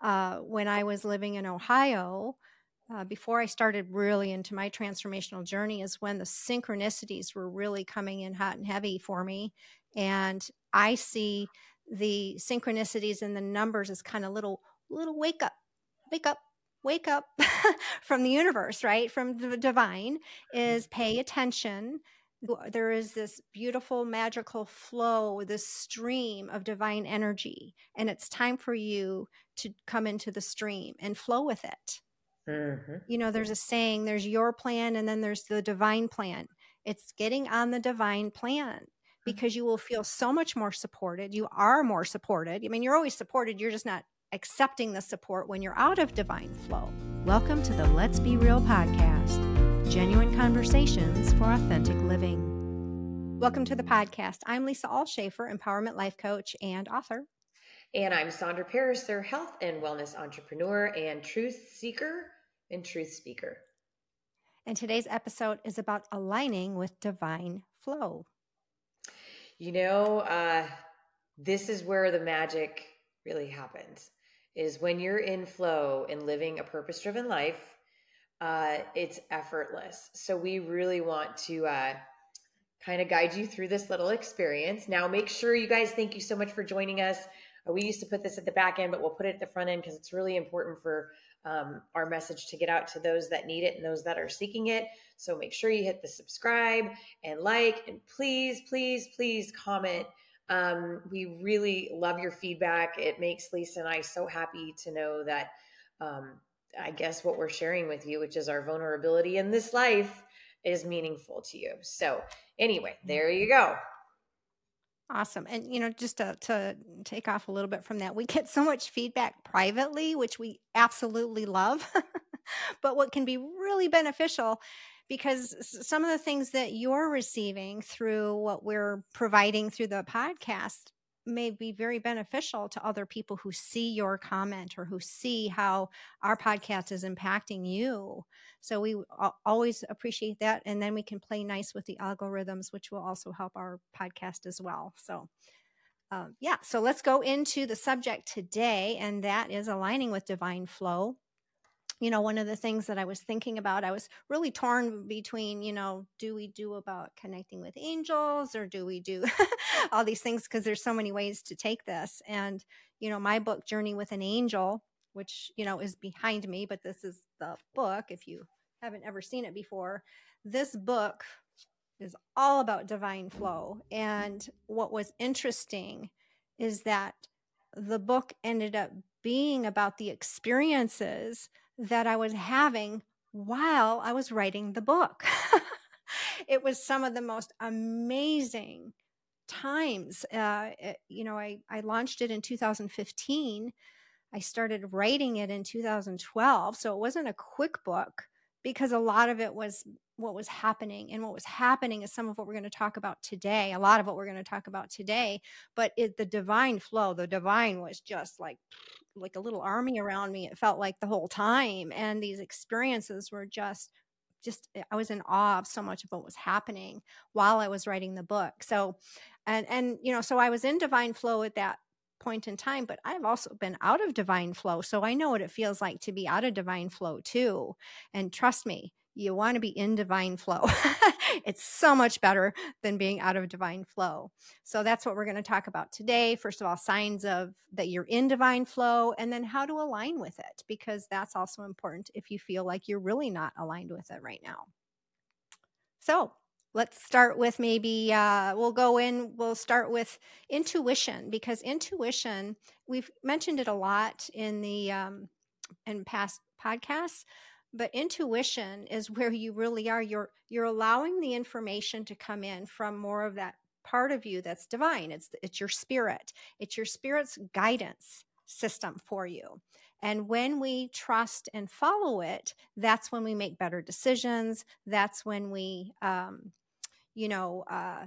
uh, when I was living in Ohio, uh, before I started really into my transformational journey, is when the synchronicities were really coming in hot and heavy for me. And I see the synchronicities and the numbers as kind of little, little wake up, wake up, wake up from the universe, right? From the divine, is pay attention there is this beautiful magical flow this stream of divine energy and it's time for you to come into the stream and flow with it. Mm-hmm. you know there's a saying there's your plan and then there's the divine plan. It's getting on the divine plan mm-hmm. because you will feel so much more supported. You are more supported. I mean you're always supported you're just not accepting the support when you're out of divine flow. Welcome to the let's be real podcast genuine conversations for authentic living. Welcome to the podcast. I'm Lisa Ulshafer, empowerment life coach and author. And I'm Sondra Pariser, health and wellness entrepreneur and truth seeker and truth speaker. And today's episode is about aligning with divine flow. You know, uh, this is where the magic really happens is when you're in flow and living a purpose driven life uh, it's effortless. So we really want to uh, kind of guide you through this little experience. Now, make sure you guys, thank you so much for joining us. Uh, we used to put this at the back end, but we'll put it at the front end because it's really important for um, our message to get out to those that need it and those that are seeking it. So make sure you hit the subscribe and like, and please, please, please comment. Um, we really love your feedback. It makes Lisa and I so happy to know that um, I guess what we're sharing with you, which is our vulnerability in this life, is meaningful to you. So, anyway, mm. there you go. Awesome. And, you know, just to, to take off a little bit from that, we get so much feedback privately, which we absolutely love. but what can be really beneficial because some of the things that you're receiving through what we're providing through the podcast may be very beneficial to other people who see your comment or who see how our podcast is impacting you. So we always appreciate that. And then we can play nice with the algorithms, which will also help our podcast as well. So, um, yeah, so let's go into the subject today, and that is aligning with divine flow you know, one of the things that I was thinking about, I was really torn between, you know, do we do about connecting with angels or do we do all these things? Because there's so many ways to take this. And, you know, my book, Journey with an Angel, which, you know, is behind me, but this is the book if you haven't ever seen it before. This book is all about divine flow. And what was interesting is that the book ended up being about the experiences that I was having while I was writing the book. it was some of the most amazing times. Uh, it, you know, I, I launched it in 2015. I started writing it in 2012. So it wasn't a quick book because a lot of it was what was happening. And what was happening is some of what we're going to talk about today, a lot of what we're going to talk about today. But it, the divine flow, the divine was just like like a little army around me it felt like the whole time and these experiences were just just eh, i was in awe of so much of what was happening while i was writing the book so and and you know so i was in divine flow at that point in time but i've also been out of divine flow so i know what it feels like to be out of divine flow too and trust me you want to be in divine flow. it's so much better than being out of divine flow. So that's what we're going to talk about today. First of all, signs of that you're in divine flow and then how to align with it because that's also important if you feel like you're really not aligned with it right now. So, let's start with maybe uh, we'll go in we'll start with intuition because intuition we've mentioned it a lot in the um, in past podcasts but intuition is where you really are. You're you're allowing the information to come in from more of that part of you that's divine. It's it's your spirit. It's your spirit's guidance system for you. And when we trust and follow it that's when we make better decisions. That's when we um you know uh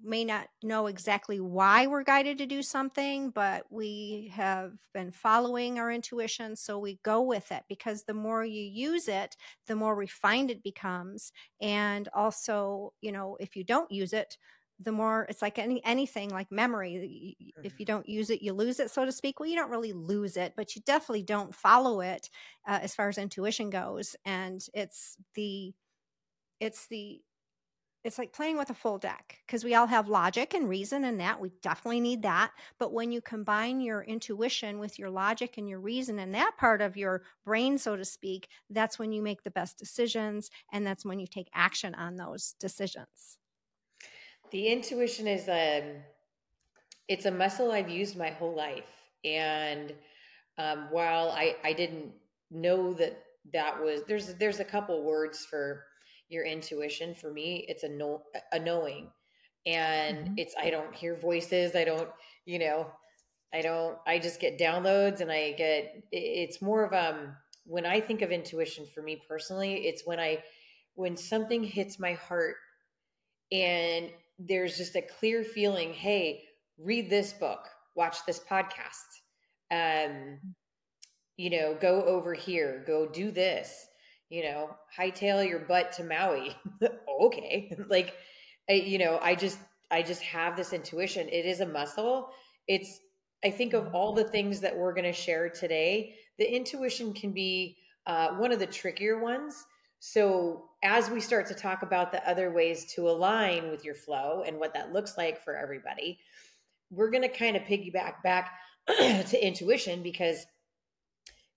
may not know exactly why we're guided to do something, but we have been following our intuition. So we go with it because the more you use it, the more refined it becomes. And also, you know, if you don't use it, the more it's like any anything like memory if you don't use it you lose it so to speak well you don't really lose it but you definitely don't follow it uh, as far as intuition goes and it's the it's the it's like playing with a full deck because we all have logic and reason and that we definitely need that but when you combine your intuition with your logic and your reason and that part of your brain so to speak that's when you make the best decisions and that's when you take action on those decisions The intuition is a it's a muscle I've used my whole life. And um, while I, I didn't know that that was there's there's a couple words for your intuition for me it's a know a knowing and Mhm. it's i don't hear voices i don't you know i don't i just get downloads and i get it's more of um when i think of intuition for me personally it's when i when something hits my heart and there's just a clear feeling hey read this book watch this podcast um you know go over here go do this you know hightail your butt to maui. Okay. Like I, you know i just i just have this intuition. It is a muscle. It's i think of all the things that we're going to share today the intuition can be uh, one of the trickier ones. So as we start to talk about the other ways to align with your flow and what that looks like for everybody we're going to kind of piggyback back to intuition because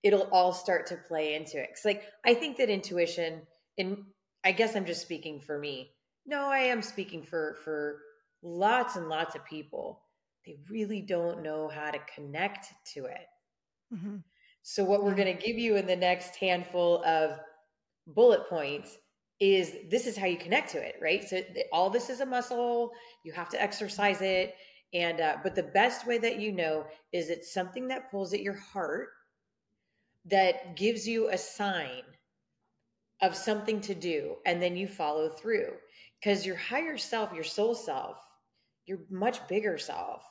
it'll all start to play into it. Cause like I think that intuition, and I guess I'm just speaking for me. No, I am speaking for for lots and lots of people. They really don't know how to connect to it. hmm So what we're going to give you in the next handful of bullet points is this is how you connect to it, right? So all this is a muscle. You have to exercise it, and uh, but the best way that you know is it's something that pulls at your heart that gives you a sign of something to do, and then you follow through because your higher self, your soul self, your much bigger self.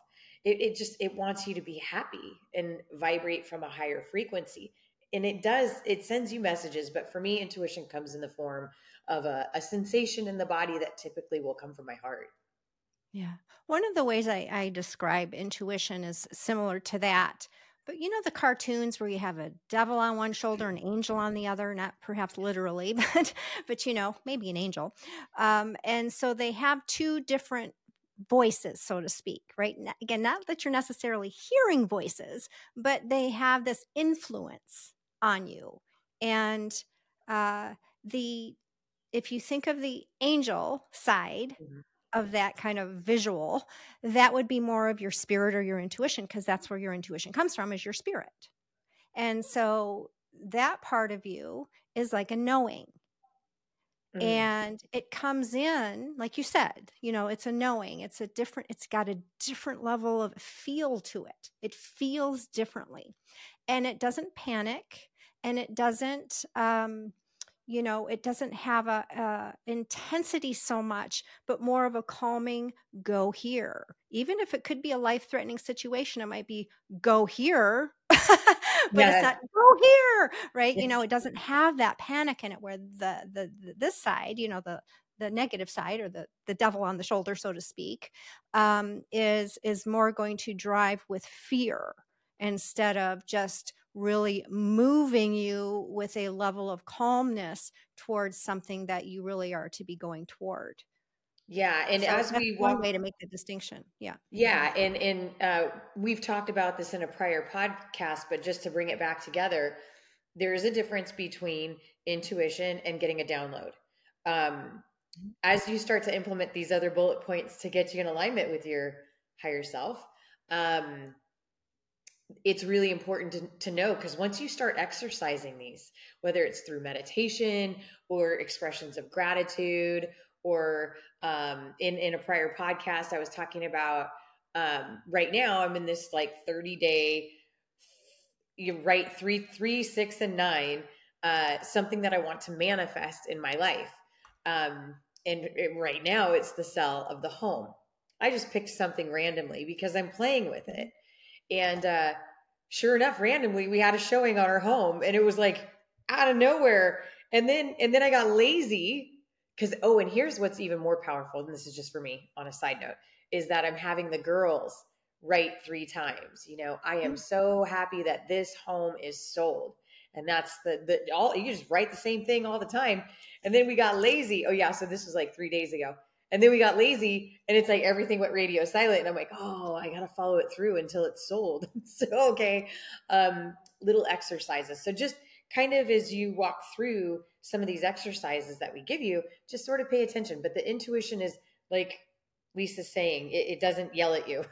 It, it just it wants you to be happy and vibrate from a higher frequency and it does it sends you messages but for me intuition comes in the form of a, a sensation in the body that typically will come from my heart Yeah. One of the ways I, I describe intuition is similar to that. But you know the cartoons where you have a devil on one shoulder, an angel on the other, not perhaps literally, but but you know, maybe an angel. Um, and so they have two different voices, so to speak, right? Again, not that you're necessarily hearing voices, but they have this influence on you. And uh the if you think of the angel side, Mhm. Of that kind of visual, that would be more of your spirit or your intuition, because that's where your intuition comes from, is your spirit. And so that part of you is like a knowing. Mhm. And it comes in, like you said, you know, it's a knowing. It's a different, it's got a different level of feel to it. It feels differently. And it doesn't panic and it doesn't, um, you know, it doesn't have a, a intensity so much, but more of a calming go here. Even if it could be a life threatening situation, it might be go here, but Yeah. it's not go here, right? Yeah. You know, it doesn't have that panic in it where the, the, the this side, you know, the, the negative side or the, the devil on the shoulder, so to speak, um, is, is more going to drive with fear instead of just really moving you with a level of calmness towards something that you really are to be going toward. yeah and So as we one way to make the distinction. Yeah. Yeah, and and uh, we've talked about this in a prior podcast, but just to bring it back together, there is a difference between intuition and getting a download. Um, as you start to implement these other bullet points to get you in alignment with your higher self, um, it's really important to, to know because once you start exercising these, whether it's through meditation or expressions of gratitude, or um, in in a prior podcast, I was talking about um, right now I'm in this like 30 day, you write three, three, six, and nine, uh, something that I want to manifest in my life. Um, and it, right now it's the cell of the home. I just picked something randomly because I'm playing with it. And uh, sure enough, randomly we had a showing on our home and it was like out of nowhere. And then and then I got lazy because oh, and here's what's even more powerful, and this is just for me on a side note, is that I'm having the girls write three times. You know, I am mm. so happy that this home is sold. And that's the the all you just write the same thing all the time. And then we got lazy. Oh yeah, so this was like three days ago. And then we got lazy and it's like everything went radio silent. And I'm like, oh, I gotta follow it through until it's sold. so okay. Um, little exercises. So just kind of as you walk through some of these exercises that we give you, just sort of pay attention. But the intuition is like Lisa's saying, it, it doesn't yell at you.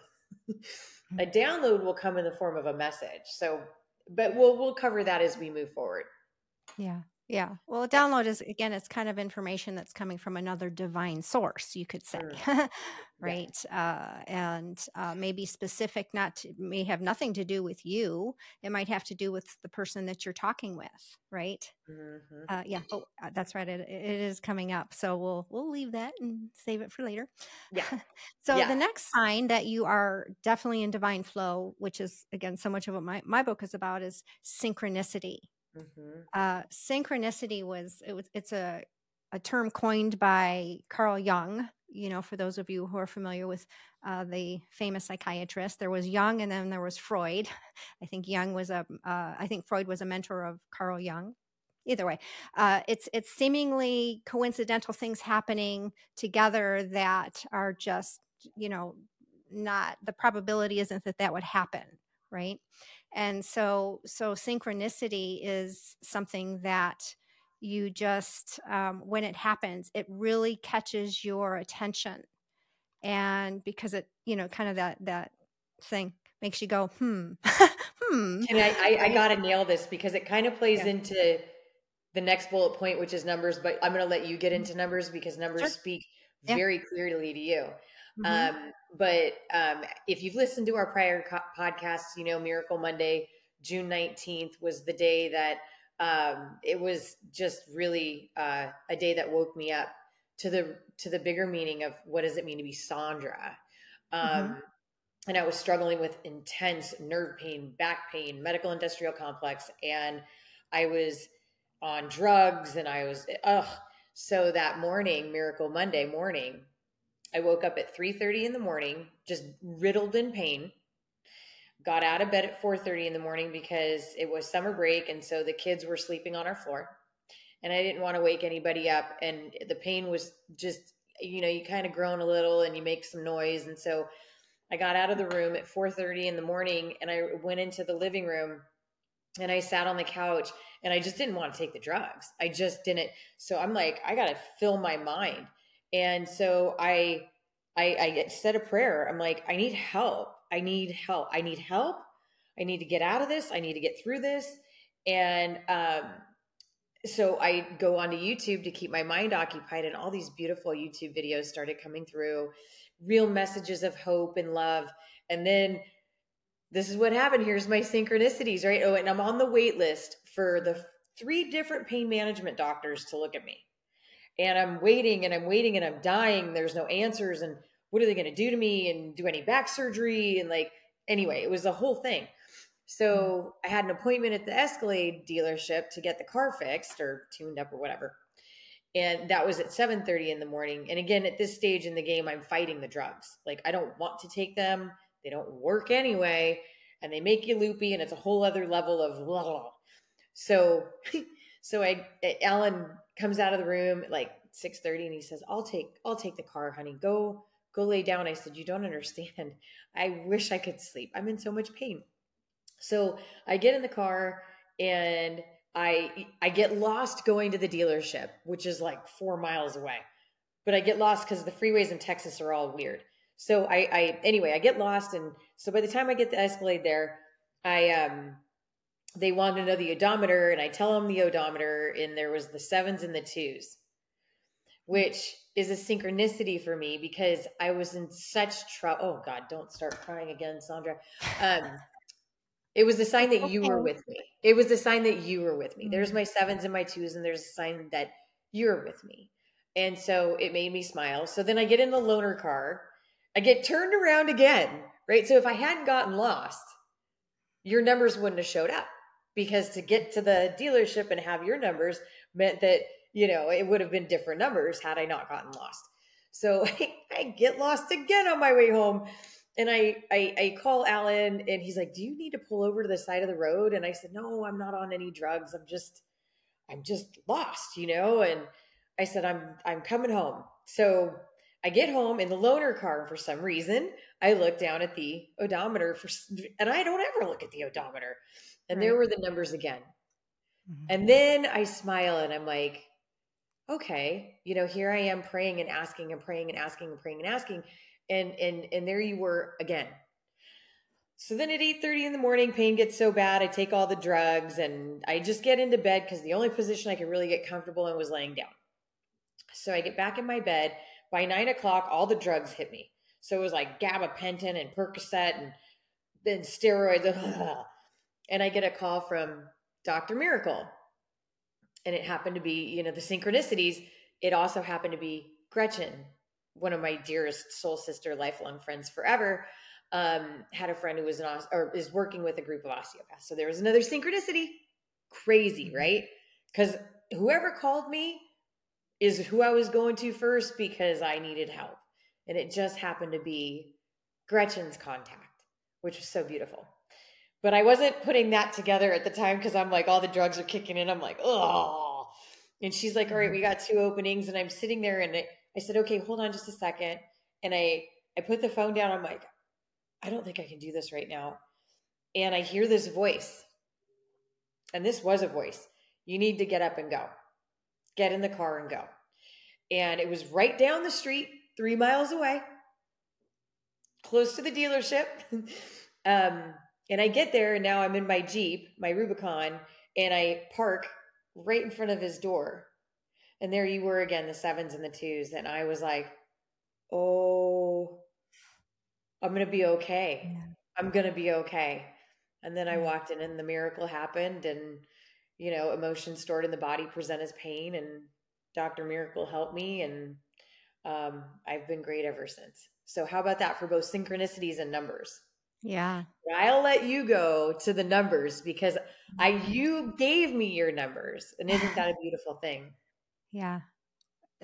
a download will come in the form of a message. So, but we'll we'll cover that as we move forward. Yeah. Yeah. Well, a download is again, it's kind of information that's coming from another divine source, you could say. Mm. right? Uh, and uh, maybe specific, not to, may have nothing to do with you. It might have to do with the person that you're talking with, right? Mm-hmm. Uh, yeah, oh, uh, that's right. It, it is coming up, so we'll we'll leave that and save it for later. Yeah. so yeah. the next sign that you are definitely in divine flow, which is again so much of what my my book is about, is synchronicity. Mm-hmm. Uh, synchronicity was it was it's a a term coined by Carl Jung you know, for those of you who are familiar with uh, the famous psychiatrist, there was Jung and then there was Freud. I think Jung was a, uh, I think Freud was a mentor of Carl Jung. Either way, uh, it's it's seemingly coincidental things happening together that are just, you know, not the probability isn't that that would happen, right? And so, so synchronicity is something that you just um, when it happens it really catches your attention and because it you know kind of that that thing makes you go hmm hmm and i i, I gotta nail this because it kind of plays yeah. into the next bullet point which is numbers but i'm gonna let you get mm-hmm. into numbers because numbers sure. speak yeah. very clearly to you mm-hmm. um, but um, if you've listened to our prior co- podcasts you know miracle monday june 19th was the day that um, it was just really uh, a day that woke me up to the to the bigger meaning of what does it mean to be Sondra. Um, mm-hmm. And I was struggling with intense nerve pain, back pain, medical industrial complex, and I was on drugs, and I was ugh. So that morning, Miracle Monday morning, I woke up at three thirty in the morning, just riddled in pain got out of bed at 4:30 in the morning because it was summer break and so the kids were sleeping on our floor and I didn't want to wake anybody up and the pain was just you know you kind of groan a little and you make some noise and so I got out of the room at 4:30 in the morning and I went into the living room and I sat on the couch and I just didn't want to take the drugs. I just didn't. So I'm like I got to fill my mind. And so I I I said a prayer. I'm like I need help I need help. I need help. I need to get out of this. I need to get through this. And um, so I go onto YouTube to keep my mind occupied, and all these beautiful YouTube videos started coming through, real messages of hope and love. And then this is what happened. Here's my synchronicities, right? Oh, and I'm on the wait list for the three different pain management doctors to look at me. And I'm waiting and I'm waiting and I'm dying. There's no answers. And what are they going to do to me? And do any back surgery? And like anyway it was a whole thing. So mm-hmm. i had an appointment at the escalade dealership to get the car fixed or tuned up or whatever. And that was at 7.30 in the morning. And again at this stage in the game i'm fighting the drugs. Like i don't want to take them. They don't work anyway. And they make you loopy and it's a whole other level of blah, blah. so so i alan comes out of the room like 6.30 and he says i'll take i'll take the car honey go go lay down. I said, You don't understand. I wish I could sleep. I'm in so much pain. So I get in the car and I I get lost going to the dealership, which is like four miles away. But I get lost because the freeways in Texas are all weird. So I, I anyway, I get lost and so by the time I get the Escalade there, I um they want to know the odometer and I tell them the odometer and there was the sevens and the twos, which is a synchronicity for me because I was in such trouble. Oh God, don't start crying again, Sondra. Um, it was a sign that okay. you were with me. It was a sign that you were with me. Mm-hmm. There's my sevens and my twos, and there's a sign that you're with me. And so it made me smile. So then I get in the loaner car. I get turned around again, right? So if I hadn't gotten lost, your numbers wouldn't have showed up because to get to the dealership and have your numbers meant that you know, it would have been different numbers had I not gotten lost. So I, I get lost again on my way home. And I, I, I call Alan and he's like, do you need to pull over to the side of the road? And I said, no, I'm not on any drugs. I'm just, I'm just lost, you know? And I said, I'm, I'm coming home. So I get home in the loaner car. For some reason, I look down at the odometer for, and I don't ever look at the odometer. And right. there were the numbers again. Mm-hmm. And then I smile and I'm like, okay, you know, here I am praying and asking and praying and asking and praying and asking. And and and there you were again. So then at 8:30 in the morning, pain gets so bad, I take all the drugs and I just get into bed because the only position I could really get comfortable in was laying down. So I get back in my bed. By nine o'clock, all the drugs hit me. So it was like gabapentin and Percocet and then steroids. And I get a call from Dr. Miracle and it happened to be, you know, the synchronicities. It also happened to be Gretchen, one of my dearest soul sister, lifelong friends forever. Um, had a friend who was an or is working with a group of osteopaths. So there was another synchronicity. Crazy, mm-hmm. right? Because whoever called me is who I was going to first because I needed help. And it just happened to be Gretchen's contact, which was so beautiful. But I wasn't putting that together at the time because I'm like, all the drugs are kicking in. I'm like, oh. And she's like, all right, we got two openings. And I'm sitting there and I said, okay, hold on just a second. And I, I put the phone down. I'm like, I don't think I can do this right now. And I hear this voice. And this was a voice. You need to get up and go. Get in the car and go. And it was right down the street, three miles away, close to the dealership. um, and I get there and now I'm in my Jeep, my Rubicon, and I park right in front of his door. And there you were again, the sevens and the twos. And I was like, oh, I'm going to be okay. I'm going to be okay. And then I walked in and the miracle happened. And, you know, emotions stored in the body present as pain. And Dr. Miracle helped me. And um, I've been great ever since. So, how about that for both synchronicities and numbers? Yeah. I'll let you go to the numbers because I mm-hmm. you gave me your numbers. And isn't that a beautiful thing? Yeah.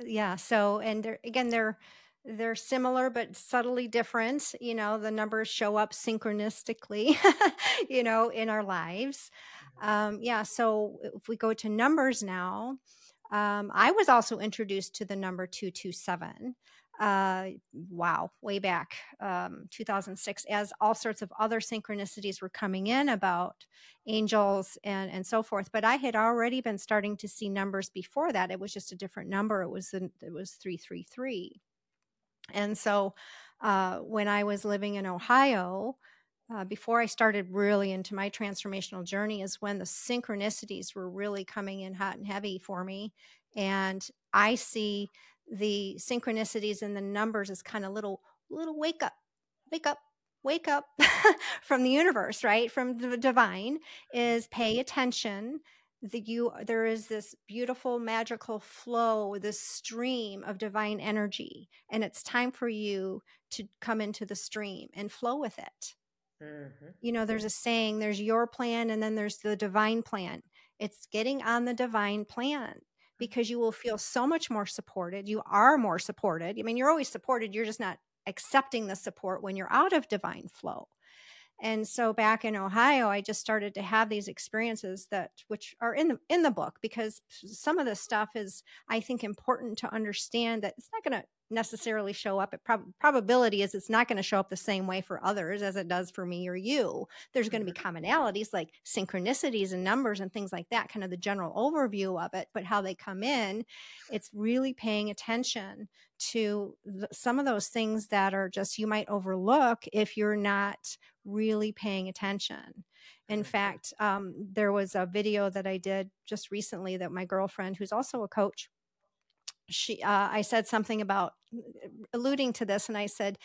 Yeah. So and they're again they're they're similar but subtly different. You know, the numbers show up synchronistically, you know, in our lives. Um, yeah. So if we go to numbers now, um, I was also introduced to the number 227 uh, wow, way back um, 2006, as all sorts of other synchronicities were coming in about angels and and so forth. But I had already been starting to see numbers before that. It was just a different number. It was it was three three three, and so uh, when I was living in Ohio. Uh, before I started really into my transformational journey, is when the synchronicities were really coming in hot and heavy for me. And I see the synchronicities and the numbers as kind of little little wake up wake up wake up from the universe right? From the divine is pay attention. That you there is this beautiful magical flow this stream of divine energy and it's time for you to come into the stream and flow with it mm-hmm. you know there's a saying there's your plan and then there's the divine plan it's getting on the divine plan because you will feel so much more supported. You are more supported. I mean, you're always supported, you're just not accepting the support when you're out of divine flow. And so back in Ohio, I just started to have these experiences that which are in the in the book because some of the stuff is I think important to understand that it's not going to necessarily show up. At prob- probability is it's not going to show up the same way for others as it does for me or you. There's going to be mm-hmm. commonalities like synchronicities and numbers and things like that, kind of the general overview of it. But how they come in, it's really paying attention to the, some of those things that are just you might overlook if you're not really paying attention. In fact, um, there was a video that I did just recently that my girlfriend, who's also a coach, she uh, i said something about alluding to this and i said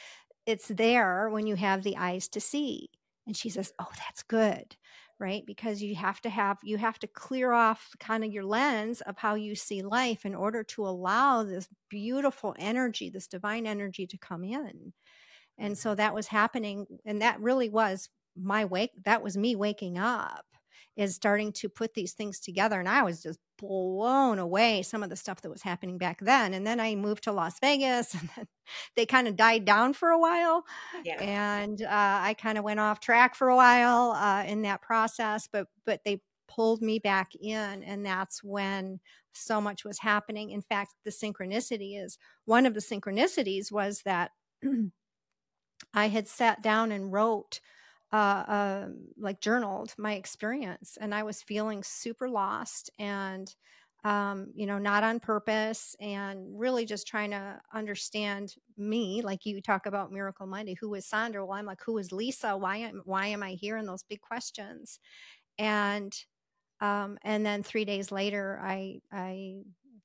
it's there when you have the eyes to see. And she says oh that's good right? Because you have to have you have to clear off kind of your lens of how you see life in order to allow this beautiful energy this divine energy to come in. And so that was happening and that really was my wake that was me waking up is starting to put these things together. And I was just blown away some of the stuff that was happening back then. And then I moved to Las Vegas and then they kind of died down for a while. Yeah. And uh, I kind of went off track for a while uh, in that process, but, but they pulled me back in. And that's when so much was happening. In fact, the synchronicity is one of the synchronicities was that I had sat down and wrote uh, uh, like journaled my experience and i was feeling super lost and um, you know not on purpose and really just trying to understand me like you talk about miracle monday who is sondra? Well i'm like who is lisa? Why am why am i here in those big questions? And um, and then three days later i i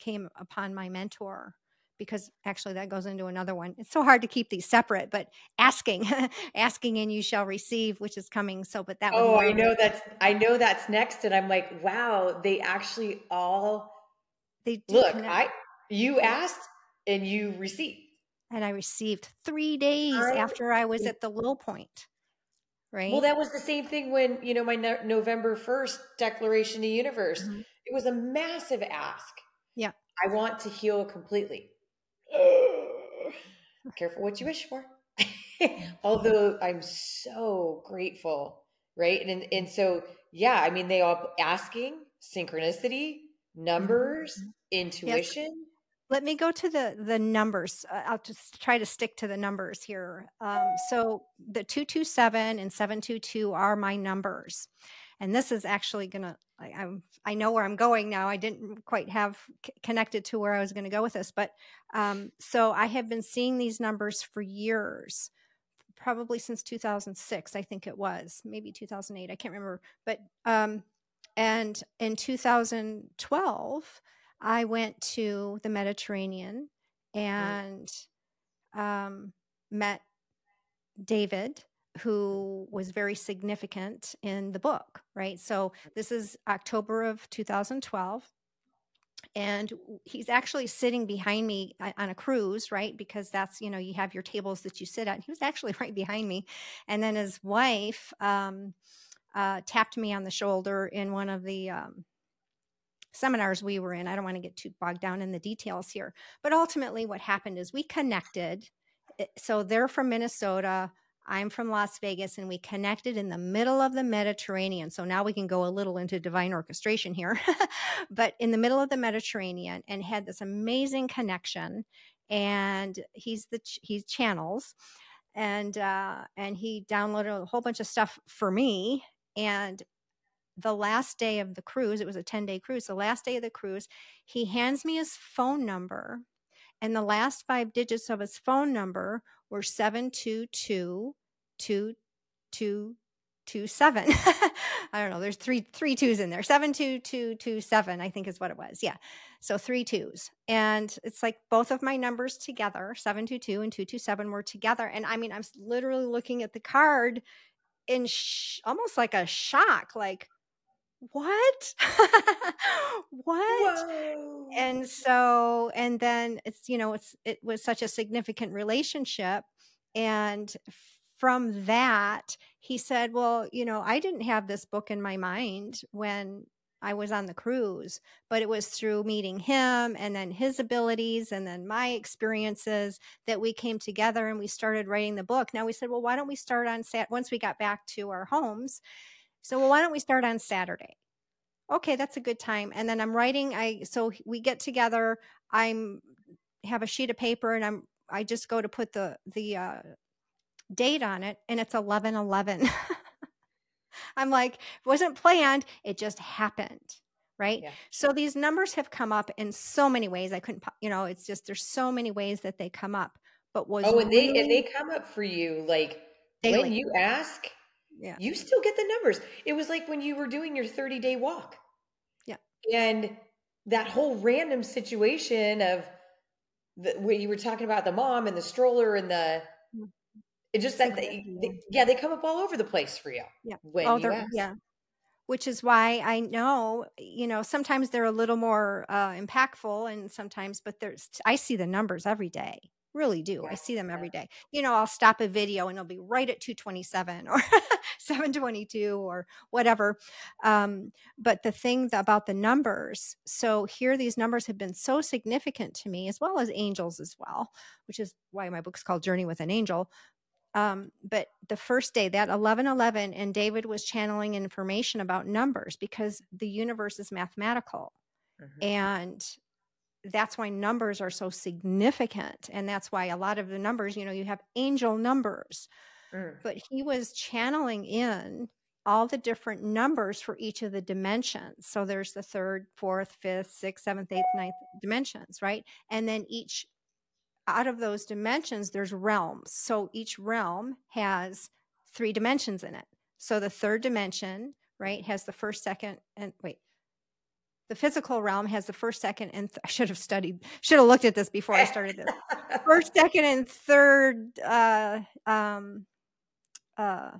came upon my mentor because actually that goes into another one. It's so hard to keep these separate, but asking, asking and you shall receive, which is coming. So, but that. Oh, I know that's, I know that's next. And I'm like, wow, they actually all, they look, connect. I, you asked and you received. And I received three days I, after I was at the low point. Right. Well, that was the same thing when, you know, my no- November 1st declaration to universe, mm-hmm. it was a massive ask. Yeah. I want to heal completely. Careful what you wish for. Although I'm so grateful, right? And and so yeah, I mean they all asking synchronicity, numbers, mm-hmm. intuition. Let me go to the the numbers. Uh, I'll just try to stick to the numbers here. Um, so the two two seven and seven two two are my numbers, and this is actually going to I, I'm I know where I'm going now. I didn't quite have c- connected to where I was going to go with this, but um, so I have been seeing these numbers for years, probably since 2006, I think it was, maybe 2008, I can't remember. But um, and in 2012, I went to the Mediterranean and um, met David who was very significant in the book, right? So this is October of 2012. And he's actually sitting behind me on a cruise, right? Because that's, you know, you have your tables that you sit at. He was actually right behind me. And then his wife um, uh, tapped me on the shoulder in one of the um, seminars we were in. I don't want to get too bogged down in the details here. But ultimately, what happened is we connected. So they're from Minnesota. I'm from Las Vegas and we connected in the middle of the Mediterranean. So now we can go a little into divine orchestration here, but in the middle of the Mediterranean and had this amazing connection. And he's the, he channels and, uh, and he downloaded a whole bunch of stuff for me. And the last day of the cruise, it was a 10 day cruise. The last day of the cruise, he hands me his phone number and the last five digits of his phone number were 722 I don't know. There's three three twos in there. Seven two two two seven, I think is what it was. Yeah. So three twos. And it's like both of my numbers together, 722 and 227 were together. And I mean, I'm literally looking at the card in sh- almost like a shock, like, what what Whoa. and so and then it's you know it's it was such a significant relationship and from that he said well you know i didn't have this book in my mind when I was on the cruise, but it was through meeting him and then his abilities and then my experiences that we came together and we started writing the book. Now we said, well, why don't we start on Sat once we got back to our homes? So, well, why don't we start on Saturday? Okay, that's a good time. And then I'm writing. I so we get together. I'm have a sheet of paper, and I'm I just go to put the the uh, date on it, and it's eleven eleven. I'm like, it wasn't planned. It just happened right yeah. so these numbers have come up in so many ways i couldn't you know it's just there's so many ways that they come up but was oh and really, they and they come up for you like daily. when you ask yeah. you still get the numbers. It was like when you were doing your 30 day walk. Yeah. And that whole random situation of the, where you were talking about the mom and the stroller and the, mm. it just that, they, they, yeah, they come up all over the place for you. Yeah. When oh, you yeah. Which is why I know, you know, sometimes they're a little more uh, impactful and sometimes, but there's, I see the numbers every day really do. Yeah. I see them every day. You know, I'll stop a video and it'll be right at 227 or 722 or whatever. Um, but the thing about the numbers, so here these numbers have been so significant to me, as well as angels as well, which is why my book's called Journey with an Angel. Um, but the first day, that 1111, and David was channeling information about numbers because the universe is mathematical. Mm-hmm. And that's why numbers are so significant. And that's why a lot of the numbers, you know, you have angel numbers. Mm. But he was channeling in all the different numbers for each of the dimensions. So there's the third, fourth, fifth, sixth, seventh, eighth, ninth dimensions, right? And then each out of those dimensions, there's realms. So each realm has three dimensions in it. So the third dimension, right, has the first, second, and wait, the physical realm has the first, second, and th- I should have studied, should have looked at this before I started this. first, second, and third uh, um, uh,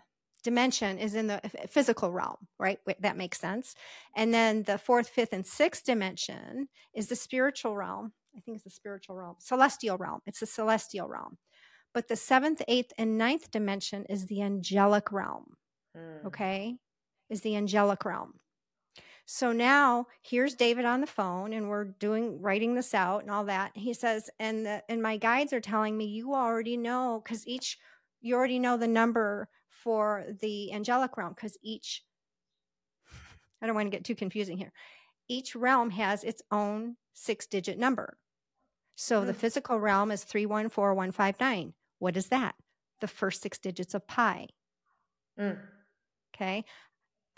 dimension is in the physical realm, right? That makes sense. And then the fourth, fifth, and sixth dimension is the spiritual realm. I think it's the spiritual realm, celestial realm. It's the celestial realm. But the seventh, eighth, and ninth dimension is the angelic realm. Mm. Okay? Is the angelic realm. So now here's David on the phone and we're doing writing this out and all that. He says, and the and my guides are telling me you already know because each you already know the number for the angelic realm because each I don't want to get too confusing here. Each realm has its own six digit number. So mm. the physical realm is 314159. What is that? The first six digits of pi. Mm. Okay.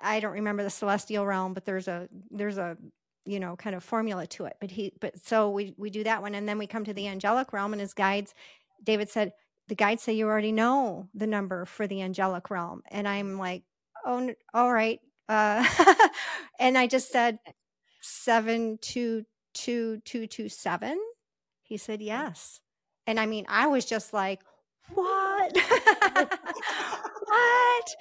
I don't remember the celestial realm, but there's a there's a you know kind of formula to it. But he but so we we do that one, and then we come to the angelic realm, and his guides. David said the guides say you already know the number for the angelic realm, and I'm like, oh, all right. Uh, and I just said seven two two two two seven. He said yes, and I mean I was just like, what? what?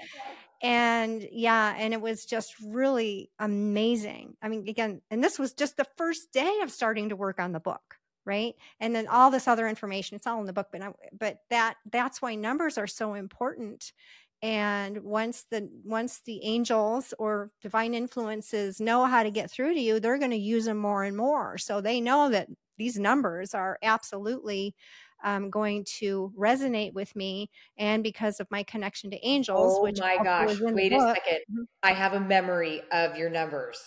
and yeah and it was just really amazing. I mean again and this was just the first day of starting to work on the book right? And then all this other information it's all in the book but I, but that that's why numbers are so important. And once the once the angels or divine influences know how to get through to you they're going to use them more and more. So they know that these numbers are absolutely um, going to resonate with me and because of my connection to angels oh which my gosh wait a book. second mm-hmm. i have a memory of your numbers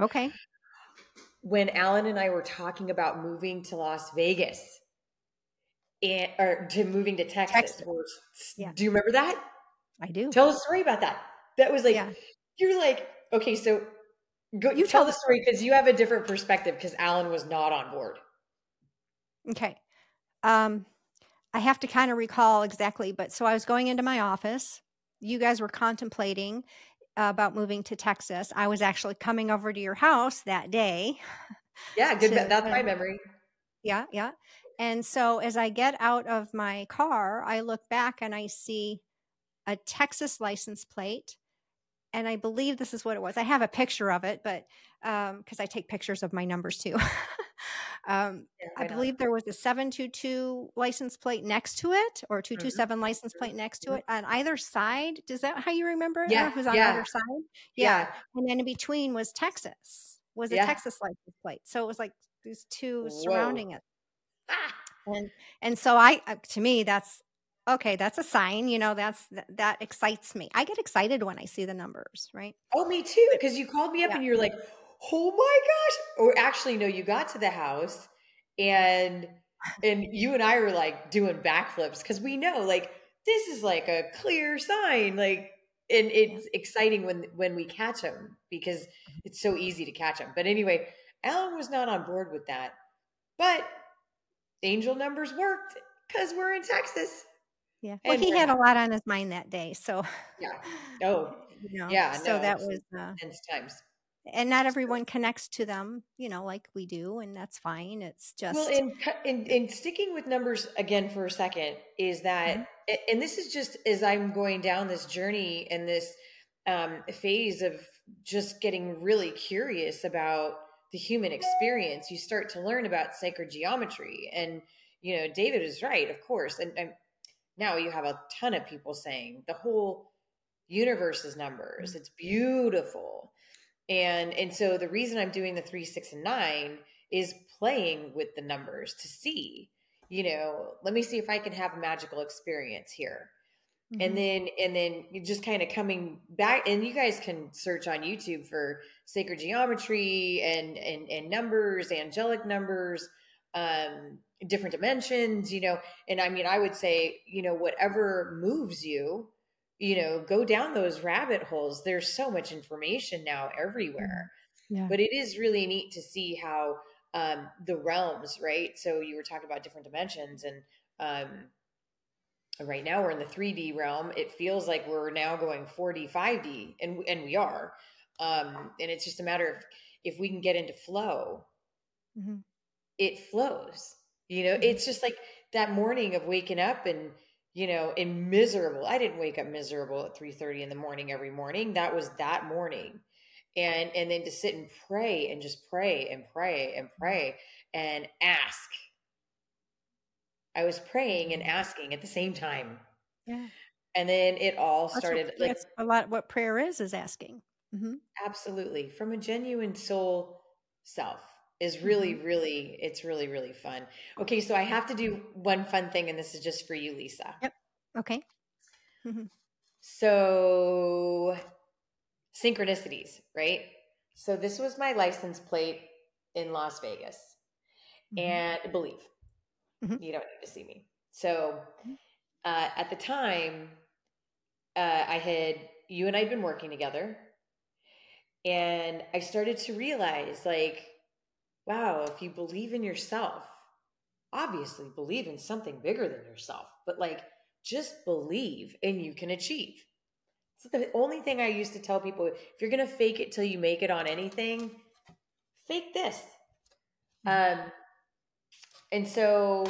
okay when alan and i were talking about moving to las vegas and or to moving to texas, texas. yeah. do you remember that i do tell a story about that that was like yeah. you're like okay so go you tell the story because you have a different perspective because alan was not on board okay um, I have to kind of recall exactly, but so I was going into my office. You guys were contemplating uh, about moving to Texas. I was actually coming over to your house that day. Yeah, good. To, that's my memory. Yeah, yeah. And so as I get out of my car, I look back and I see a Texas license plate. And I believe this is what it was. I have a picture of it, but because um, I take pictures of my numbers too. Um, yeah, I believe there was a 722 license plate next to it or 227 mm-hmm. license plate next to mm-hmm. it on either side. Does that how you remember it? Yeah. It was on yeah. either side. Yeah. yeah. And then in between was Texas, was a yeah. Texas license plate. So it was like these two Whoa. surrounding it. Ah. And, and so I, uh, to me, that's okay. That's a sign, you know, that's, that, excites me. I get excited when I see the numbers, right? Oh, me too. Cause you called me up and you're like, oh my gosh. Or actually, no, you got to the house and and you and I were like doing backflips because we know like this is like a clear sign. Like and it's exciting when when we catch them because it's so easy to catch them. But anyway, Alan was not on board with that. But angel numbers worked because we're in Texas. Yeah. Well, he had a lot on his mind that day. So yeah. Oh, you know, yeah. So no, that was uh, times and not everyone connects to them you know like we do and that's fine it's just well in, in, in sticking with numbers again for a second is that mm-hmm. and this is just as i'm going down this journey and this um, phase of just getting really curious about the human experience you start to learn about sacred geometry and you know, David is right, of course. And, and now you have a ton of people saying the whole universe is numbers. It's beautiful. And and so the reason I'm doing the three, six, and nine is playing with the numbers to see, you know, let me see if I can have a magical experience here. Mm-hmm. And then and then you just kind of coming back and you guys can search on YouTube for sacred geometry and and, and numbers, angelic numbers, um, different dimensions, you know. And I mean, I would say, you know, whatever moves you, you know, go down those rabbit holes. There's so much information now everywhere. Mm-hmm. Yeah. But it is really neat to see how um, the realms, right? So you were talking about different dimensions, and um, right now we're in the 3D realm. It feels like we're now going 4D, 5D, and and we are. Um, and it's just a matter of if we can get into flow, mm-hmm. it flows. You know, mm-hmm. it's just like that morning of waking up and you know, in miserable. I didn't wake up miserable at 3:30 in the morning every morning. That was that morning. And and then to sit and pray and just pray and pray and pray and ask. I was praying and asking at the same time. Yeah. And then it all started that's what, like a lot what prayer is is asking. Mm-hmm. Absolutely. From a genuine soul self is really, mm-hmm. really, it's really, really fun. Okay, so I have to do one fun thing, and this is just for you, Lisa. Yep. Okay. Mm-hmm. So, synchronicities, right? So, this was my license plate in Las Vegas. Mm-hmm. And believe, mm-hmm. you don't need to see me. So, mm-hmm. uh, at the time, uh, I had, you and I had been working together. And I started to realize, like, wow, if you believe in yourself, obviously believe in something bigger than yourself, but like just believe and you can achieve. It's the only thing I used to tell people if you're going to fake it till you make it on anything, fake this. Um, and so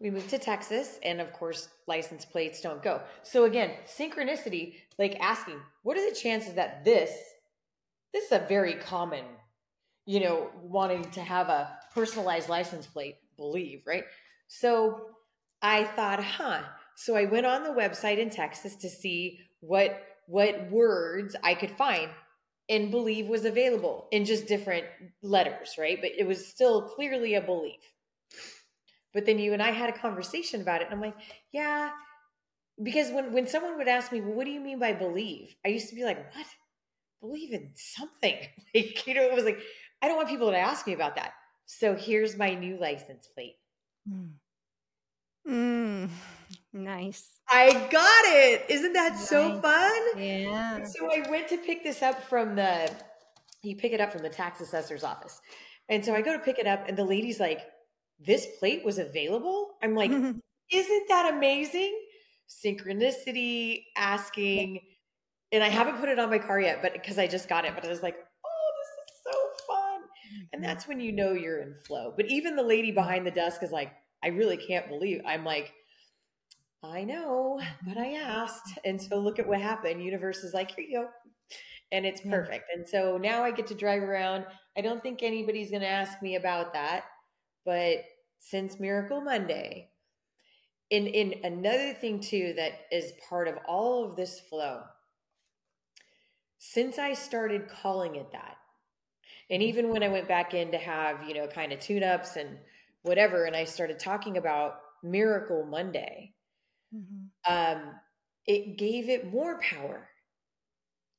we moved to Texas, and of course, license plates don't go. So again, synchronicity, like asking, what are the chances that this, this is a very common you know, wanting to have a personalized license plate, believe, right? So I thought, huh. So I went on the website in Texas to see what what words I could find and believe was available in just different letters, right? But it was still clearly a belief. But then you and I had a conversation about it, and I'm like, yeah, because when when someone would ask me, well, what do you mean by believe? I used to be like, what? Believe in something. Like, you know, it was like I don't want people to ask me about that. So here's my new license plate. Mm. Mm, nice. I got it. Isn't that nice. so fun? Yeah. So I went to pick this up from the, you pick it up from the tax assessor's office. And so I go to pick it up, and the lady's like, This plate was available? I'm like, Isn't that amazing? Synchronicity, asking. And I haven't put it on my car yet, but because I just got it, but I was like, and that's when you know you're in flow. But even the lady behind the desk is like, I really can't believe. I'm like, I know, but I asked. And so look at what happened. Universe is like, here you go. And it's perfect. And so now I get to drive around. I don't think anybody's going to ask me about that. But since Miracle Monday, in, in another thing too that is part of all of this flow, since I started calling it that, and even when I went back in to have, you know, kind of tune ups and whatever, and I started talking about Miracle Monday, mm-hmm. um, it gave it more power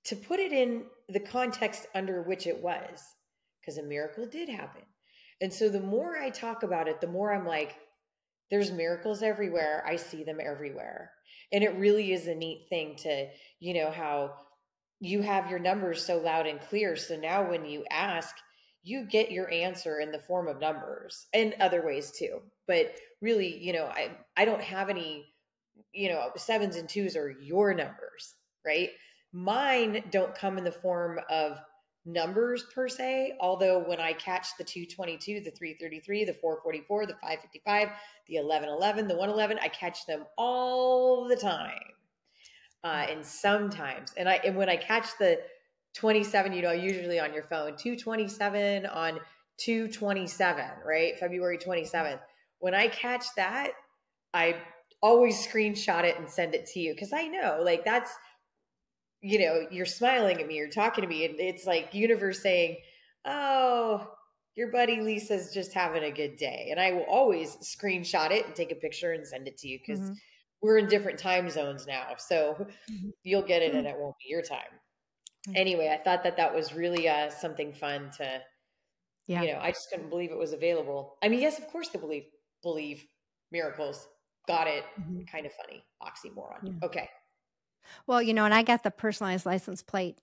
to put it in the context under which it was, because a miracle did happen. And so the more I talk about it, the more I'm like, there's miracles everywhere. I see them everywhere. And it really is a neat thing to, you know, how you have your numbers so loud and clear. So now when you ask, you get your answer in the form of numbers and other ways too. But really, you know, I I don't have any, you know, sevens and twos are your numbers, right? Mine don't come in the form of numbers per se, although when I catch the 222, the 333, the 444, the 555, the 1111, the 111, I catch them all the time uh, and sometimes, and I and when I catch the 27, you know, usually on your phone, 227 on 227, right? February 27th. when I catch that, I always screenshot it and send it to you because I know like that's you know you're smiling at me you're talking to me and it's like universe saying oh your buddy lisa's just having a good day and i will always screenshot it and take a picture and send it to you because mm-hmm. We're in different time zones now so mm-hmm. you'll get it and it won't be your time. Anyway i thought that that was really uh, something fun to yeah. you know i just couldn't believe it was available. I mean yes of course they believe believe miracles got it. Mm-hmm. kind of funny. Oxymoron. Yeah. okay. Well you know and i got the personalized license plate.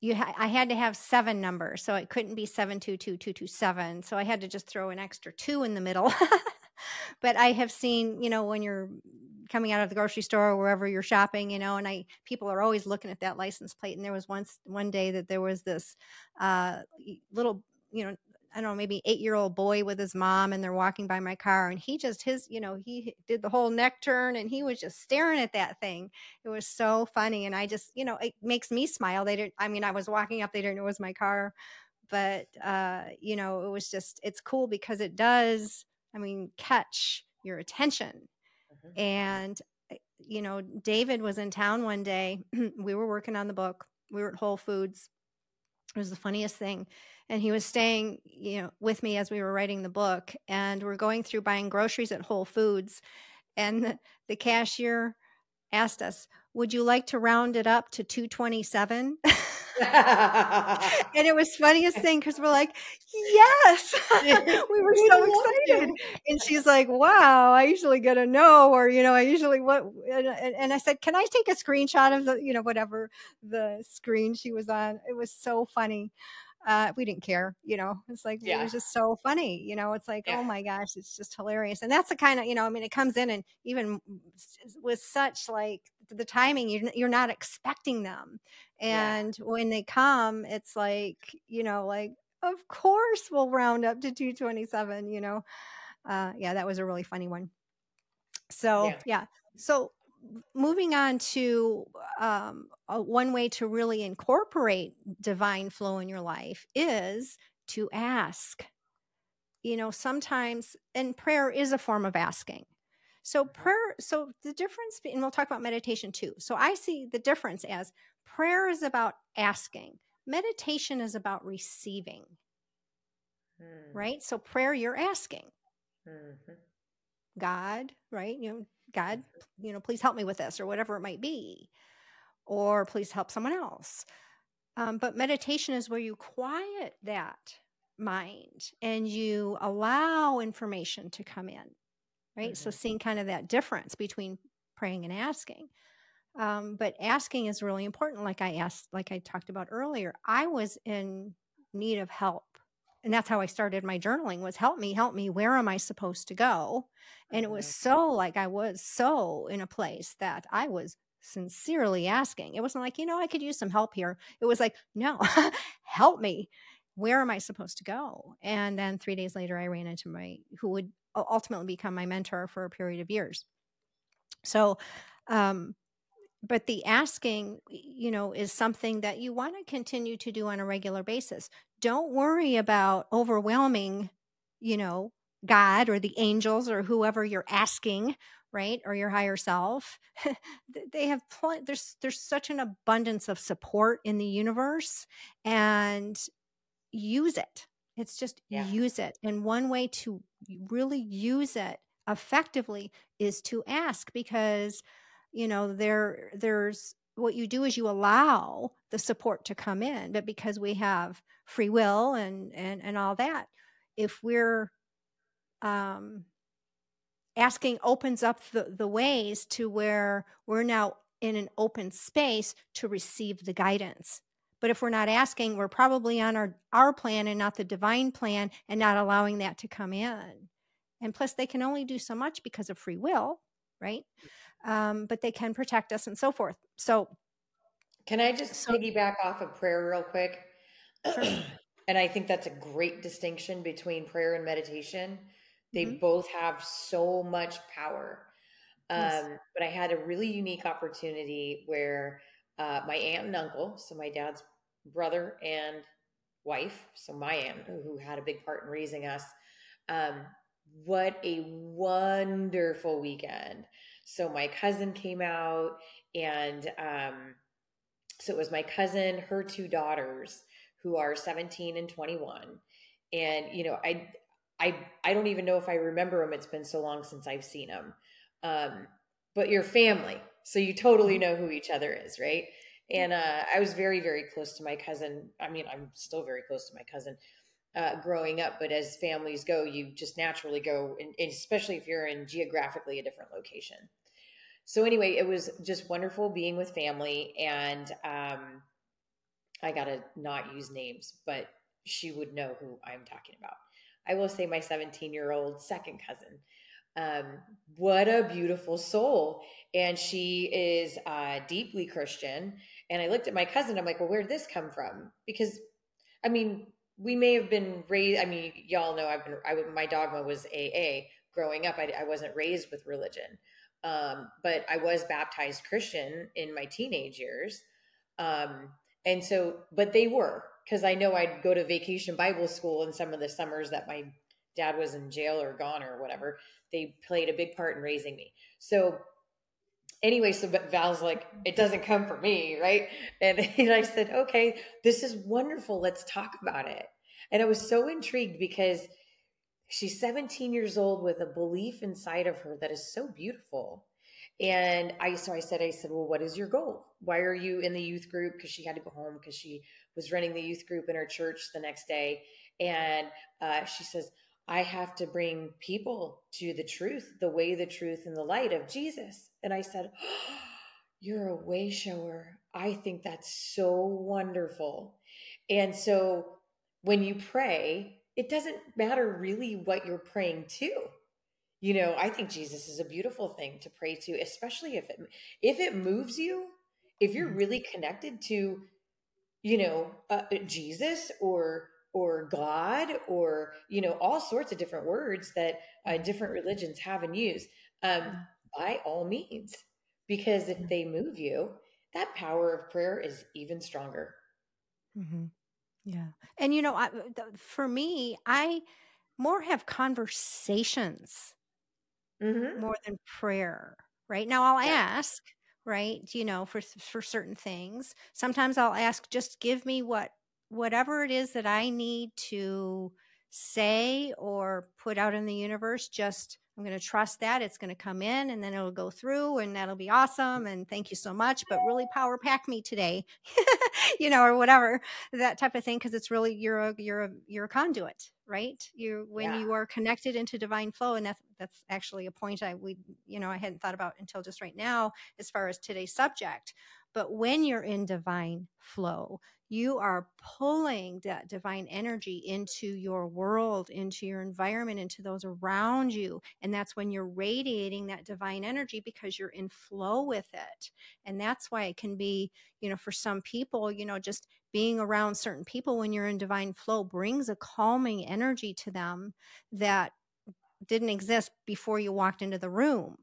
You ha- i had to have seven numbers so it couldn't be 722227 so i had to just throw an extra two in the middle. But i have seen you know when you're coming out of the grocery store or wherever you're shopping you know and i people are always looking at that license plate and there was once one day that there was this uh, little you know I don't know, maybe eight year old boy with his mom, and they're walking by my car, and he just his, you know, he did the whole neck turn, and he was just staring at that thing. It was so funny, and I just, you know, it makes me smile. They didn't. I mean, I was walking up, they didn't know it was my car, but uh, you know, it was just, it's cool because it does. I mean, catch your attention, mm-hmm. and eh, you know, David was in town one day. we were working on the book. We were at Whole Foods. It was the funniest thing and he was staying you know with me as we were writing the book and we're going through buying groceries at whole foods and the, the cashier asked us would you like to round it up to 227 and it was funniest thing because we're like yes. We were so excited. and she's like wow i usually get a no or you know i usually what and, and i said can i take a screenshot of the you know whatever the screen she was on? It was so funny uh, we didn't care, you know. It's like yeah. it was just so funny, you know. It's like, yeah. oh my gosh, it's just hilarious, and that's the kind of, you know, I mean, it comes in and even with such like the timing, you're you're not expecting them, and yeah. when they come, it's like, you know, like of course we'll round up to 227, you know. Uh, yeah, that was a really funny one. So yeah, so moving on to um, one way to really incorporate divine flow in your life is to ask. You know, sometimes, and prayer is a form of asking. So, mm-hmm. prayer, so the difference, and we'll talk about meditation too. So, I see the difference as prayer is about asking, meditation is about receiving. Hmm. Right? So, prayer, you're asking. Mm-hmm. God, right? You know, God, mm-hmm. you know, please help me with this or whatever it might be, or please help someone else. Um, but meditation is where you quiet that mind and you allow information to come in, right? Mm-hmm. So, seeing kind of that difference between praying and asking. Um, but asking is really important. Like I asked, like I talked about earlier, I was in need of help and that's how I started my journaling was help me, help me. Where am I supposed to go? And it was so like I was so in a place that I was sincerely asking. It wasn't like, you know, I could use some help here. It was like, no, help me. Where am I supposed to go? And then three days later, I ran into my, who would ultimately become my mentor for a period of years. So, um, but the asking you know is something that you want to continue to do on a regular basis. Don't worry about overwhelming you know god or the angels or whoever you're asking right or your higher self. They have plenty there's there's such an abundance of support in the universe and use it. It's just yeah. use it. And one way to really use it effectively is to ask because you know there there's what you do is you allow the support to come in but because we have free will and and and all that if we're um asking opens up the the ways to where we're now in an open space to receive the guidance. But if we're not asking we're probably on our our plan and not the divine plan and not allowing that to come in. And plus they can only do so much because of free will right um, but they can protect us and so forth. So, can I just so, piggyback off of prayer real quick? Sure. and I think that's a great distinction between prayer and meditation. They mm-hmm. both have so much power. Um, yes. But I had a really unique opportunity where uh, my aunt and uncle, so my dad's brother and wife, so my aunt, who had a big part in raising us, um, what a wonderful weekend. So my cousin came out and um, so it was my cousin, her two daughters who are 17 and 21. And you know, I I I don't even know if I remember them. It's been so long since I've seen them. Um, but your family, so you totally know who each other is, right? And uh, I was very, very close to my cousin. I mean, I'm still very close to my cousin uh, growing up, but as families go, you just naturally go, and especially if you're in geographically a different location. So anyway, it was just wonderful being with family, and um, I gotta not use names, but she would know who I'm talking about. I will say my 17 year old second cousin. Um, what a beautiful soul. And she is uh, deeply Christian. And I looked at my cousin, I'm like, well, where did this come from? Because, I mean, we may have been raised, I mean, y'all know I've been, I, my dogma was AA growing up. I, I wasn't raised with religion. Um, but I was baptized Christian in my teenage years. Um, and so, but they were, because I know I'd go to vacation Bible school in some of the summers that my dad was in jail or gone or whatever. They played a big part in raising me. So anyway, so but Val's like, it doesn't come for me, right? And, and I said, okay, this is wonderful. Let's talk about it. And I was so intrigued because she's 17 years old with a belief inside of her that is so beautiful. And I, so I said, I said, well, what is your goal? Why are you in the youth group? Because she had to go home because she was running the youth group in her church the next day. And uh, she says, I have to bring people to the truth, the way, the truth, and the light of Jesus. And I said, oh, You're a way shower. I think that's so wonderful. And so when you pray, it doesn't matter really what you're praying to. You know, I think Jesus is a beautiful thing to pray to, especially if it if it moves you, if you're mm-hmm. really connected to you know uh, Jesus or or God or you know all sorts of different words that uh, different religions have and use. Um, by all means, because if they move you, that power of prayer is even stronger. Mm-hmm. Yeah, and you know, I, for me, I more have conversations mm-hmm. more than prayer. Right now, I'll yeah. ask right you know for for certain things sometimes i'll ask just give me what whatever it is that I need to say or put out in the universe, just I'm going to trust that it's going to come in and then it'll go through and that'll be awesome. And thank you so much. But really power pack me today, you know, or whatever that type of thing. Cause it's really, you're a, you're a, you're a conduit, right? You, when yeah. you are connected into divine flow. And that's, that's actually a point I, we, you know, I hadn't thought about until just right now, as far as today's subject. But when you're in divine flow, you are pulling that divine energy into your world, into your environment, into those around you. And that's when you're radiating that divine energy because you're in flow with it. And that's why it can be, you know, for some people, you know, just being around certain people when you're in divine flow brings a calming energy to them that didn't exist before you walked into the room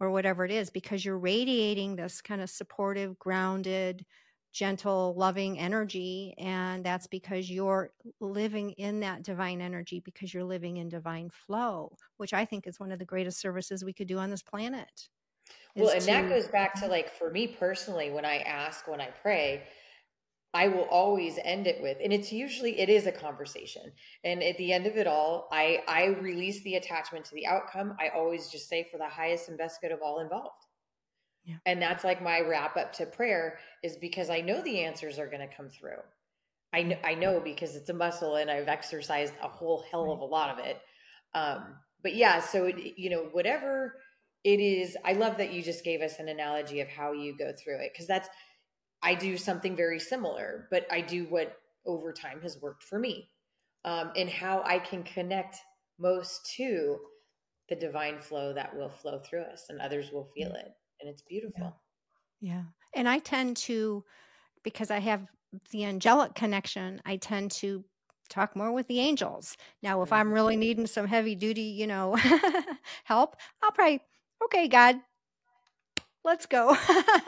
or whatever it is because you're radiating this kind of supportive, grounded, gentle, loving energy. And that's because you're living in that divine energy because you're living in divine flow, which I think is one of the greatest services we could do on this planet. Well, and to, that goes back to mhm. like for me personally, when I ask, when I pray, I will always end it with, and it's usually it is a conversation. And at the end of it all, I I release the attachment to the outcome. I always just say for the highest and best good of all involved. Yeah. And that's like my wrap up to prayer is because I know the answers are going to come through. I know, I know because it's a muscle and I've exercised a whole hell of a lot of it. Um, but yeah, so it, you know, whatever it is, I love that you just gave us an analogy of how you go through it because that's I do something very similar, but I do what over time has worked for me, um, and how I can connect most to the divine flow that will flow through us, and others will feel it and it's beautiful. Yeah. yeah. And I tend to, because I have the angelic connection, I tend to talk more with the angels. Now, if I'm mm-hmm. really needing some heavy duty, you know, help, I'll pray, okay, God, let's go.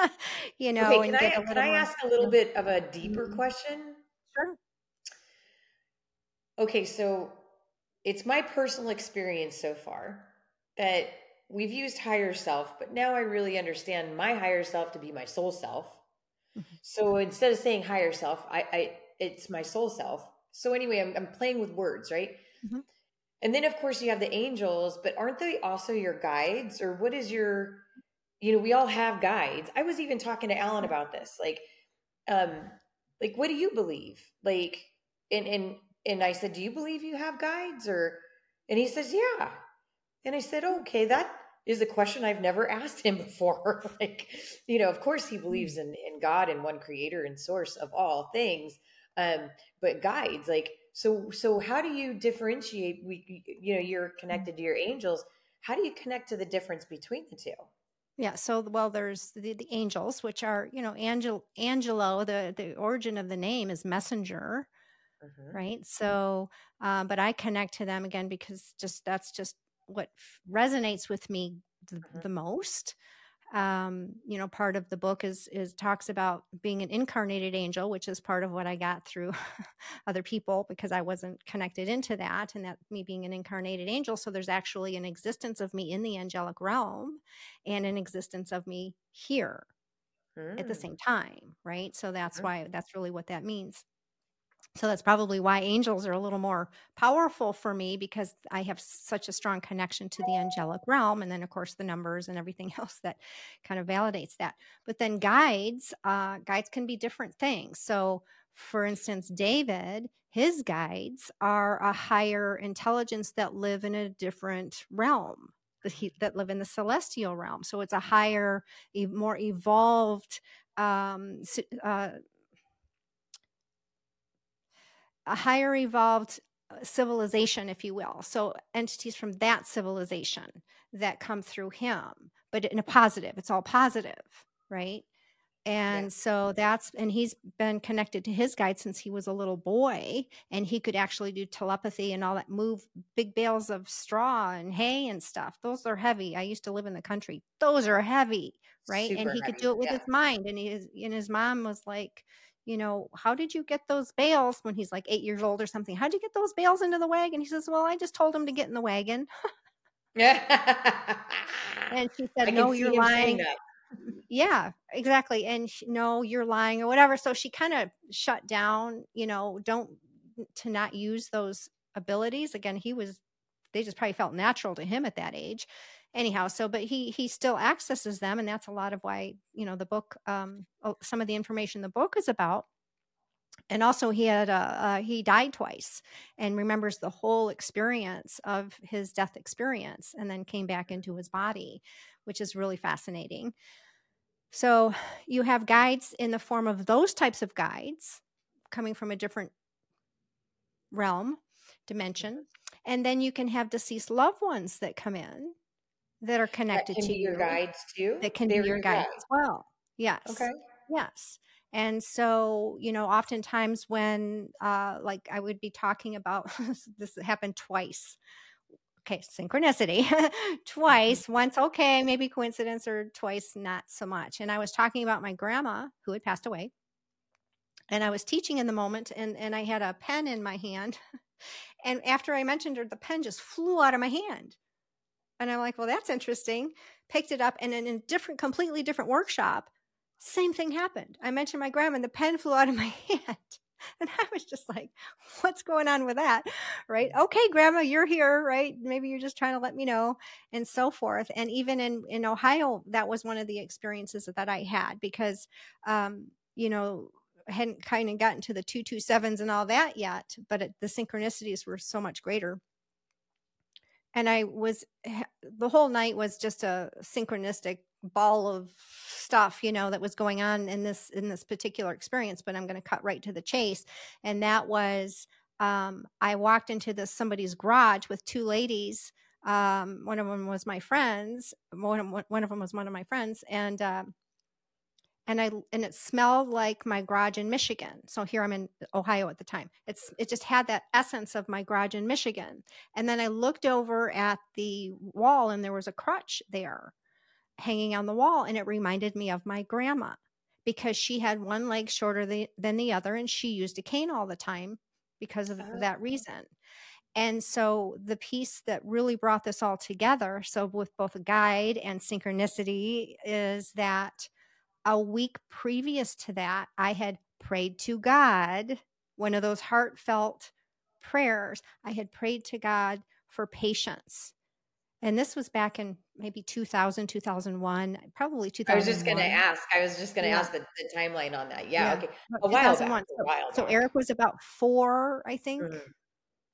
you know, okay, can I, can I ask a little bit of a deeper mm-hmm. question? Sure. Okay, so it's my personal experience so far that we've used higher self, but now I really understand my higher self to be my soul self. Mm-hmm. So instead of saying higher self, I, I it's my soul self. So anyway, I'm, I'm playing with words, right? Mm-hmm. And then of course you have the angels, but aren't they also your guides? Or what is your, you know, we all have guides. I was even talking to Alan about this. Like, um, like what do you believe? Like, and and and I said, Do you believe you have guides? Or and he says, Yeah. And I said, Okay, that is a question I've never asked him before. like, you know, of course he believes in, in God and one creator and source of all things. Um, but guides, like, so so how do you differentiate we you know, you're connected to your angels. How do you connect to the difference between the two? Yeah, so well, there's the, the angels, which are you know, angel Angelo. The the origin of the name is messenger, mm-hmm. right? So, uh, but I connect to them again because just that's just what f- resonates with me the, mm-hmm. the most um, you know part of the book is is talks about being an incarnated angel which is part of what i got through other people because i wasn't connected into that and that me being an incarnated angel so there's actually an existence of me in the angelic realm and an existence of me here mm. at the mm. same time right so that's mm-hmm. why that's really what that means so that's probably why angels are a little more powerful for me because I have such a strong connection to the angelic realm. And then, of course, the numbers and everything else that kind of validates that. But then guides, uh, guides can be different things. So, for instance, David, his guides are a higher intelligence that live in a different realm. That, he, that live in the celestial realm. So it's a higher, more evolved um, uh, a higher evolved uh, civilization, if you will. So entities from that civilization that come through him, but in a positive, it's all positive, right? And yeah. so that's, and he's been connected to his guide since he was a little boy, and he could actually do telepathy and all that, move big bales of straw and hay and stuff. Those are heavy. I used to live in the country. Those are heavy, right? Super and he heavy. could do it with yeah. his mind. And his, and his mom was like, you know, how did you get those bales when he's like eight years old or something? How'd you get those bales into the wagon? He says, Well, I just told him to get in the wagon. Yeah. and she said, No, you're lying. Yeah, exactly. And she, no, you're lying or whatever. So she kind of shut down, you know, don't to not use those abilities. Again, he was, they just probably felt natural to him at that age anyhow so but he he still accesses them and that's a lot of why you know the book um some of the information the book is about. And also he had uh, uh, he died twice and remembers the whole experience of his death experience and then came back into his body which is really fascinating. So you have guides in the form of those types of guides coming from a different realm dimension. And then you can have deceased loved ones that come in that are connected that to your guides too. That can They're be your guides as well. Yes. Okay. Yes. And so, you know, oftentimes when, uh, like, I would be talking about this happened twice. Okay, synchronicity twice. Mm-hmm. Once, okay, maybe coincidence, or twice, not so much. And I was talking about my grandma who had passed away, and I was teaching in the moment, and and I had a pen in my hand, and after I mentioned her, the pen just flew out of my hand. And I'm like, well, that's interesting. Picked it up, and in a different, completely different workshop, same thing happened. I mentioned my grandma, and the pen flew out of my hand. And I was just like, what's going on with that? Right. Okay, grandma, you're here, right? Maybe you're just trying to let me know and so forth. And even in, in Ohio, that was one of the experiences that I had because, um, you know, hadn't kind of gotten to the 227s and all that yet, but it, the synchronicities were so much greater and I was the whole night was just a synchronistic ball of stuff you know that was going on in this in this particular experience but i'm going to cut right to the chase and that was um, i walked into this somebody's garage with two ladies um, one of them was my friends one, of, one of them was one of my friends and um, and I and it smelled like my garage in Michigan. So here I'm in Ohio at the time. It's it just had that essence of my garage in Michigan. And then I looked over at the wall and there was a crutch there hanging on the wall and it reminded me of my grandma because she had one leg shorter than the other and she used a cane all the time because of Oh. that reason. And so the piece that really brought this all together, so with both a guide and synchronicity, is that a week previous to that, I had prayed to God, one of those heartfelt prayers. I had prayed to God for patience. And this was back in maybe 2000, 2001, probably 2000. I was just going to ask. I was just going to Yeah. ask the, the timeline on that. Yeah. Okay. A while back. 2001. A So, while so. Eric was about four, I think, Mhm.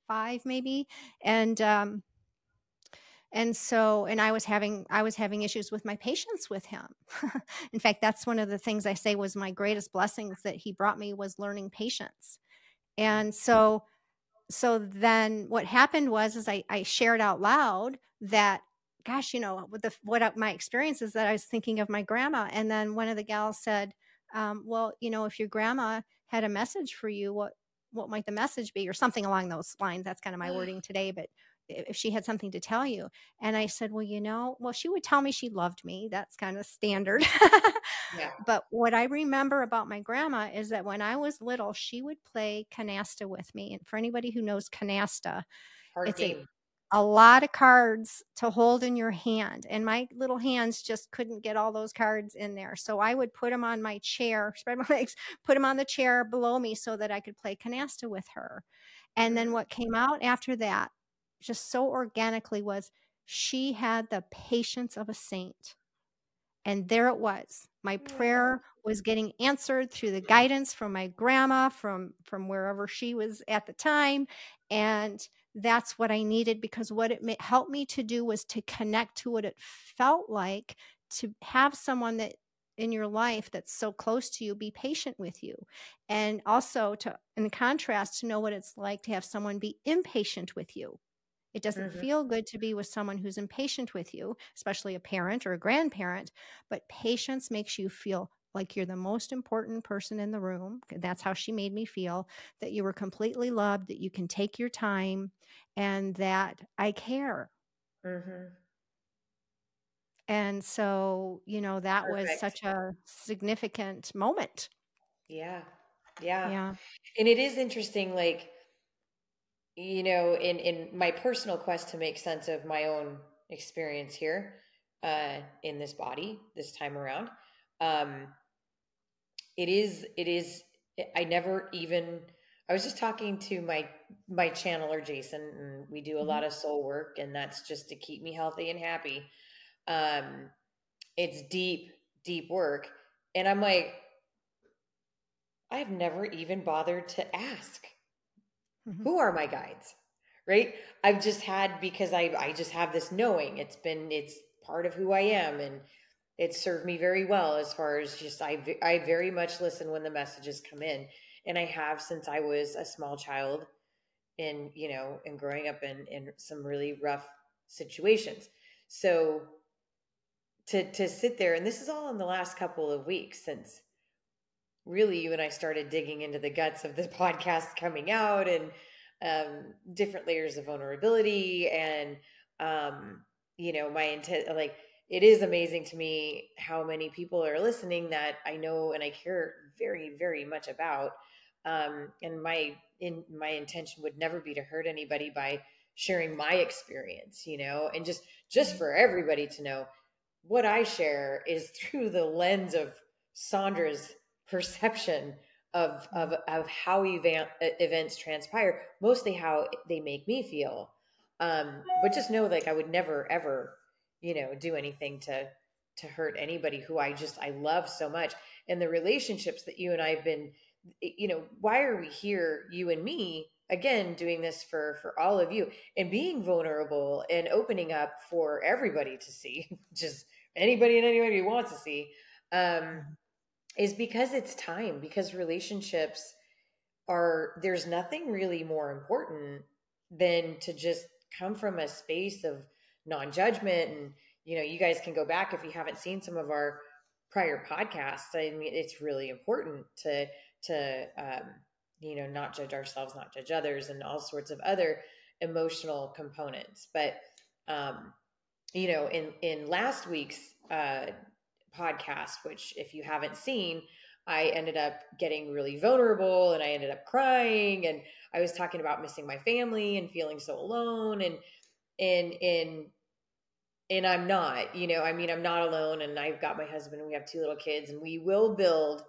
five maybe, and um, and so and I was having I was having issues with my patience with him. In fact, that's one of the things I say was my greatest blessings that he brought me was learning patience. And so so then what happened was is I, I shared out loud that gosh you know what the what my experience is that i was thinking of my grandma and then one of the gals said um, well you know if your grandma had a message for you what what might the message be or something along those lines that's kind of my wording today but if she had something to tell you and i said well you know well she would tell me she loved me that's kind of standard Yeah. but what I remember about my grandma is that when I was little, she would play canasta with me. And for anybody who knows canasta, Hard It's a- game. a lot of cards to hold in your hand. And my little hands just couldn't get all those cards in there. So I would put them on my chair, spread my legs, put them on the chair below me so that I could play canasta with her. And then Mhm. what came out after that, just so organically, was she had the patience of a saint. And there it was. My prayer was getting answered through the guidance from my grandma, from from wherever she was at the time, and that's what I needed because what it helped me to do was to connect to what it felt like to have someone that in your life that's so close to you be patient with you and also to in contrast to know what it's like to have someone be impatient with you it doesn't Mhm. feel good to be with someone who's impatient with you especially a parent or a grandparent but patience makes you feel like you're the most important person in the room that's how she made me feel that you were completely loved that you can take your time and that i care Mhm. and so you know that was such a significant moment Yeah. Yeah. yeah And it is interesting, like, you know, in, in my personal quest to make sense of my own experience here uh, in this body this time around. Um, it is, it is, I never even, I was just talking to my, my channeler, Jason, and we do a Mhm. lot of soul work and that's just to keep me healthy and happy. Um, it's deep, deep work. And I'm like, I've never even bothered to ask Mhm. who are my guides right? I've just had because i i just have this knowing. It's been it's part of who i am and it served me very well as far as just i i very much listen when the messages come in. And i have since i was a small child in you know and growing up in in some really rough situations. So to to sit there and this is all in the last couple of weeks since really you and I started digging into the guts of the podcast coming out and um, different layers of vulnerability and um, you know my intent like it is amazing to me how many people are listening that I know and I care very very much about um, and my in my intention would never be to hurt anybody by sharing my experience you know and just just for everybody to know. What I share is through the lens of Sondra's perception of of of how event, events transpire, mostly how they make me feel. Um, but just know, like, I would never ever, you know, do anything to to hurt anybody who I just I love so much, and the relationships that you and I have been, you know, why are we here, you and me, again, doing this for for all of you and being vulnerable and opening up for everybody to see, just anybody and anybody who wants to see. Um, is because it's time because relationships are there's nothing really more important than to just come from a space of non-judgment. And you know you guys can go back if you haven't seen some of our prior podcasts. I mean it's really important to to um, you know not judge ourselves not judge others and all sorts of other emotional components. But um you know in in last week's uh podcast which if you haven't seen I ended up getting really vulnerable and I ended up crying and I was talking about missing my family and feeling so alone and and and and I'm not, you know, I mean I'm not alone and I've got my husband and we have two little kids and we will build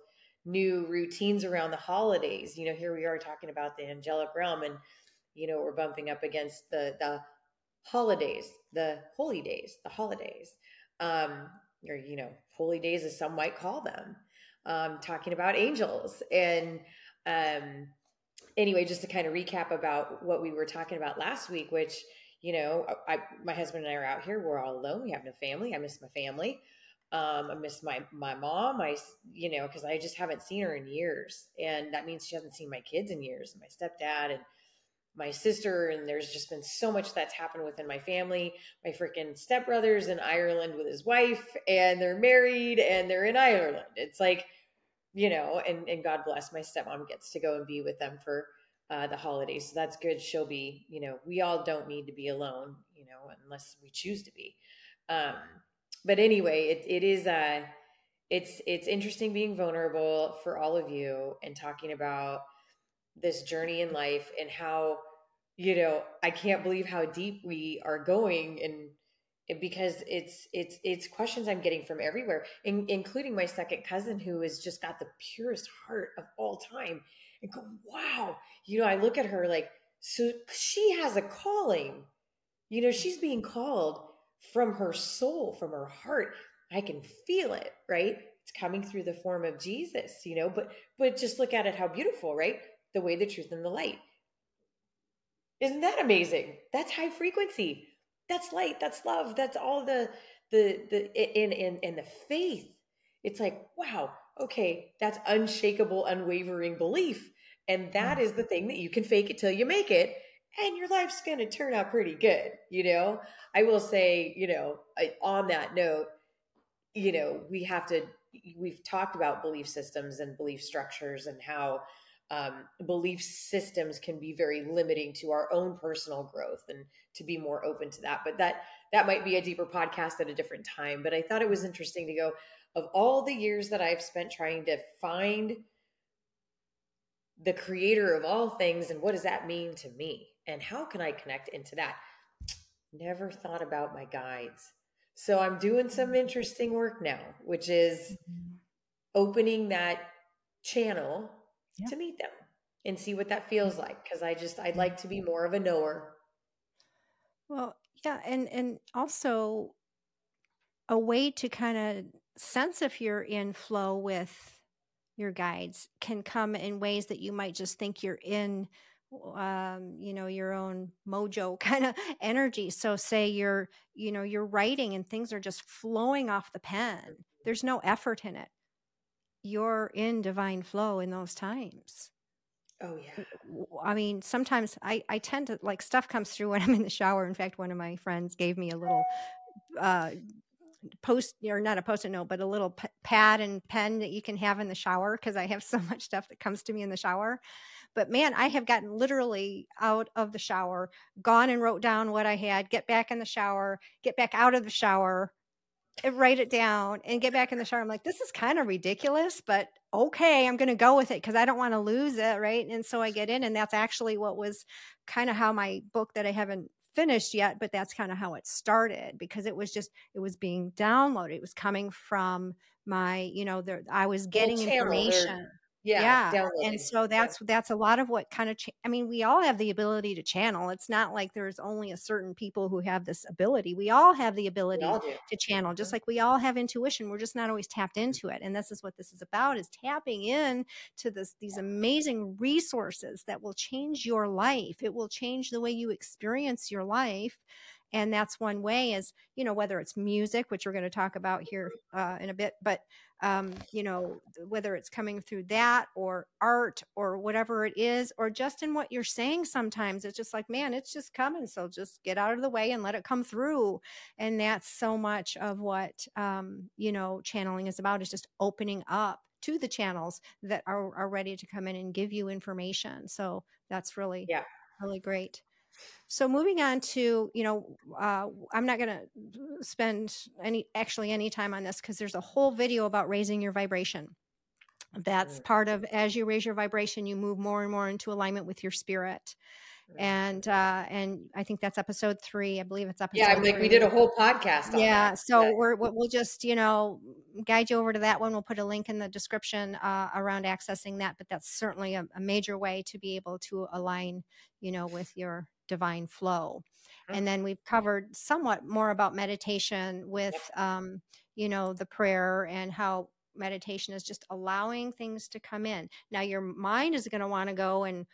new routines around the holidays. You know, here we are talking about the angelic realm and you know, we're bumping up against the the holidays, the holy days, the holidays. Um or you know, holy days as some might call them um, talking about angels. And um, anyway, just to kind of recap about what we were talking about last week, which, you know, I, my husband and I are out here. We're all alone. We have no family. I miss my family. Um, I miss my my mom. I you know because I just haven't seen her in years, and that means she hasn't seen my kids in years. and My stepdad and my sister, and there's just been so much that's happened within my family. My freaking stepbrother's in Ireland with his wife, and they're married, and they're in Ireland. It's like you know, and, and God bless my stepmom gets to go and be with them for uh, the holidays. So that's good. She'll be, you know, we all don't need to be alone, you know, unless we choose to be. Um, but anyway, it, it is, uh, it's, it's interesting being vulnerable for all of you and talking about this journey in life and how, you know, I can't believe how deep we are going and because it's it's it's questions I'm getting from everywhere, in, including my second cousin who has just got the purest heart of all time. And go, wow, you know, I look at her like, so she has a calling. You know, she's being called from her soul, from her heart. I can feel it, right? It's coming through the form of Jesus, you know, but but just look at it how beautiful, right? The way, the truth, and the light. Isn't that amazing? That's high frequency. That's light that's love that's all the the the in in in the faith. It's like wow okay that's unshakable unwavering belief. And that mm. is the thing that you can fake it till you make it and your life's going to turn out pretty good you know? I will say you know on that note you know we have to we've talked about belief systems and belief structures and how um, belief systems can be very limiting to our own personal growth and to be more open to that. But that that might be a deeper podcast at a different time. But i thought it was interesting to go of all the years that i've spent trying to find the creator of all things and what does that mean to me? And how can i connect into that? Never thought about my guides. So i'm doing some interesting work now which is mm-hmm. opening that channel yeah. to meet them and see what that feels like because i just i'd like to be more of a knower. Well yeah and and also a way to kind of sense if you're in flow with your guides can come in ways that you might just think you're in um, you know your own mojo kind of energy. So say you're you know you're writing and things are just flowing off the pen there's no effort in it you're in divine flow in those times. Oh yeah. I mean, sometimes I I tend to like stuff comes through when I'm in the shower. In fact, one of my friends gave me a little uh post or not a post-it note, but a little p- pad and pen that you can have in the shower because I have so much stuff that comes to me in the shower. But man, I have gotten literally out of the shower, gone and wrote down what I had, get back in the shower, get back out of the shower, write it down and get back in the shower. I'm like, this is kind of ridiculous, but okay, I'm going to go with it because I don't want to lose it. Right. And so I get in, and that's actually what was kind of how my book that I haven't finished yet, but that's kind of how it started because it was just, it was being downloaded. It was coming from my, you know, there, I was getting information yeah, yeah. and so that's that's a lot of what kind of cha- i mean we all have the ability to channel it's not like there's only a certain people who have this ability we all have the ability to channel just like we all have intuition we're just not always tapped into it and this is what this is about is tapping in to this these amazing resources that will change your life it will change the way you experience your life and that's one way is you know whether it's music which we're going to talk about here uh, in a bit but um, you know, whether it's coming through that or art or whatever it is, or just in what you're saying sometimes. It's just like, man, it's just coming. So just get out of the way and let it come through. And that's so much of what, um, you know, channeling is about is just opening up to the channels that are, are ready to come in and give you information. So that's really, yeah. really great. So moving on to, you know, uh, I'm not going to spend any actually any time on this because there's a whole video about raising your vibration. That's Mm. part of as you raise your vibration, you move more and more into alignment with your spirit. Mm. And uh and I think that's episode 3. I believe it's episode Yeah, I'm like, we did a whole podcast on Yeah, that. so But we're we'll we'll just, you know, guide you over to that one. We'll put a link in the description uh, around accessing that, but that's certainly a, a major way to be able to align, you know, with your divine flow. And then we've covered somewhat more about meditation with, um, you know, the prayer and how meditation is just allowing things to come in. Now, your mind is going to want to go and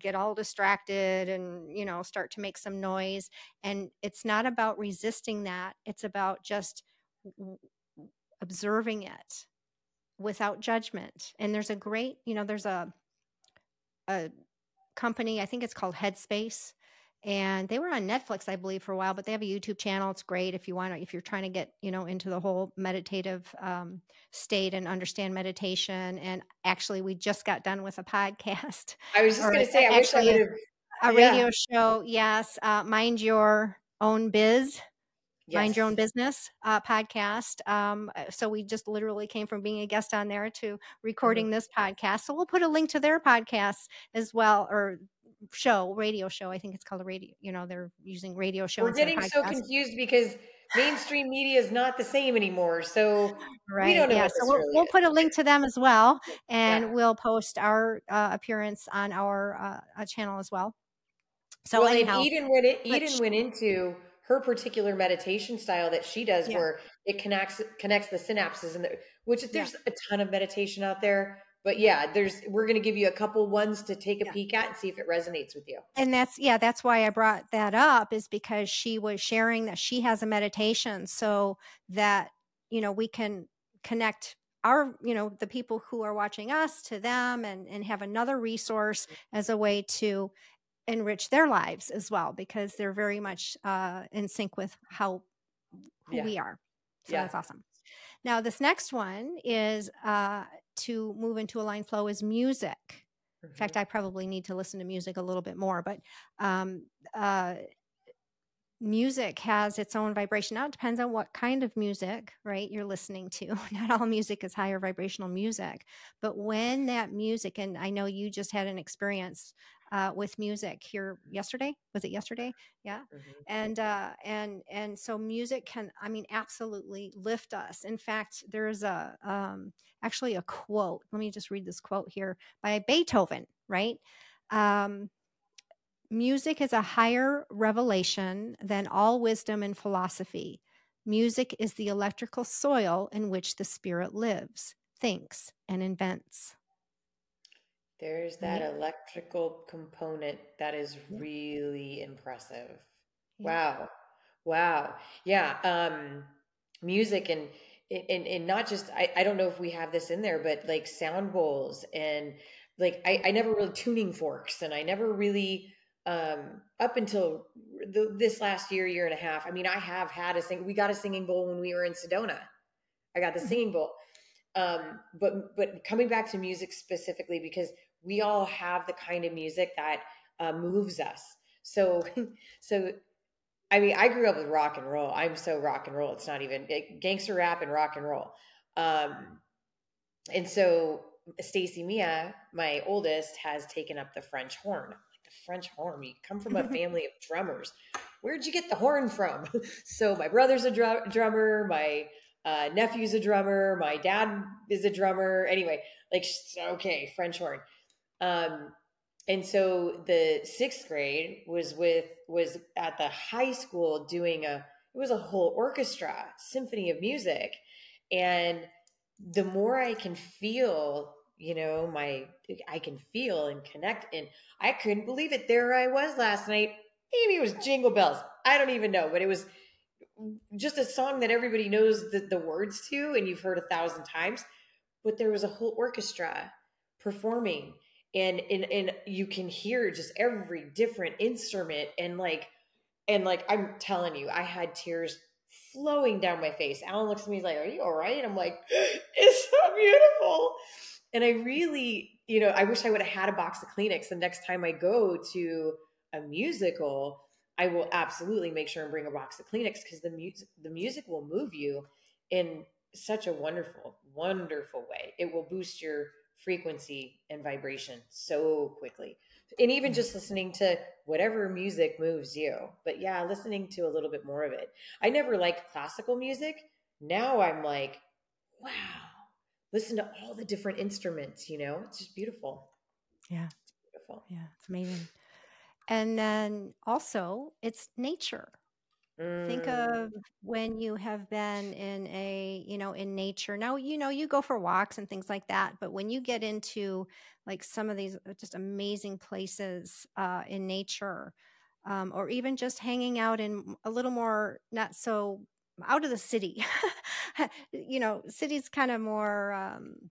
get all distracted and you know start to make some noise. And it's not about resisting that it's about just w- observing it without judgment. And there's a great you know there's a a company i think it's called headspace and they were on netflix i believe for a while but they have a youtube channel it's great if you want to if you're trying to get you know into the whole meditative um, state and understand meditation and actually we just got done with a podcast I was just going to say, I wish I actually would a have. Yeah. radio show yes uh, mind your own biz mind your own business uh, podcast um, uh, so we just literally came from being a guest on there to Mhm. recording this podcast so we'll put a link to their podcast as well or show radio show i think it's called a radio you know they're using radio show We're getting so confused because mainstream media is not the same anymore. So we right don't know yeah so we'll, really we'll put a link to them as well and Yeah. we'll post our uh, appearance on our uh, uh, channel as well so well, anyhow and Eden went Eden went into her particular meditation style that she does, yeah where it connects connects the synapses, and the, which yeah there's a ton of meditation out there. But yeah, there's we're going to give you a couple ones to take a yeah peek at and see if it resonates with you. and that's yeah that's why i brought that up is because she was sharing that she has a meditation so that you know we can connect our you know the people who are watching us to them and and have another resource as a way to enrich their lives as well because they're very much uh, in sync with how who Yeah, we are so yeah. that's awesome now this next one is uh, to move into a line flow is music in Mhm. fact, I probably need to listen to music a little bit more, but um, uh, music has its own vibration. Now, it depends on what kind of music, right, you're listening to. Not all music is higher vibrational music, but when that music, and I know you just had an experience uh, with music here yesterday. Was it yesterday? Yeah Mhm. and uh and and so music can i mean absolutely lift us in fact there's a um actually a quote let me just read this quote here by beethoven right um music is a higher revelation than all wisdom and philosophy music is the electrical soil in which the spirit lives thinks and invents There's that right electrical component that is yeah really impressive. yeah Wow. Wow. Yeah. Um, music and, and, and not just, I, I don't know if we have this in there, but like sound bowls and like, I, I never really tuning forks and I never really, um, up until the, this last year, year and a half, I mean, I have had a sing, we got a singing bowl when we were in Sedona. I got the Mhm. singing bowl. Um, but, but coming back to music specifically, because we all have the kind of music that uh, moves us. So, so I mean, I grew up with rock and roll. I'm so rock and roll. It's not even it, gangster rap and rock and roll. Um, and so Stacy Mia, my oldest, has taken up the French horn. The French horn, you come from a family of drummers. Where'd you get the horn from? so my brother's a drum, drummer. My uh, nephew's a drummer. My dad is a drummer. Anyway, like okay, French horn. Um, and so the sixth grade was with was at the high school doing a it was a whole orchestra symphony of music and the more i can feel you know my i can feel and connect and i couldn't believe it there i was last night maybe it was jingle bells i don't even know but it was just a song that everybody knows the, the words to and you've heard a thousand times but there was a whole orchestra performing and and and you can hear just every different instrument and like and like I'm telling you, I had tears flowing down my face. Alan looks at me he's like, "Are you all right?" And I'm like, "It's so beautiful." And I really, you know, I wish I would have had a box of Kleenex the next time I go to a musical. I will absolutely make sure and bring a box of Kleenex because the music the music will move you in such a wonderful, wonderful way. It will boost your frequency and vibration so quickly. And even just listening to whatever music moves you. But yeah, listening to a little bit more of it. I never liked classical music. Now I'm like, wow, listen to all the different instruments, you know? It's just beautiful. Yeah. It's beautiful. Yeah, it's amazing. And then also, it's nature. Think Mm, of when you have been in a, you know, in nature. Now, you know, you go for walks and things like that, but when you get into like some of these uh, just amazing places uh, in nature, um, or even just hanging out in a little more, not so out of the city. you know, city's kind of more. Um,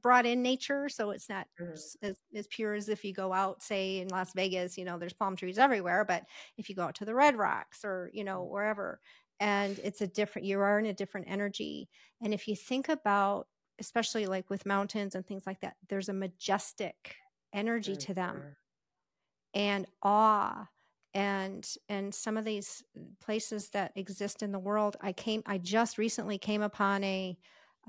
brought in nature so it's not mhm, as, as pure as if you go out say in las vegas you know there's palm trees everywhere but if you go out to the red rocks or you know wherever and it's a different you are in a different energy and if you think about especially like with mountains and things like that there's a majestic energy to them and awe and and some of these places that exist in the world i came i just recently came upon a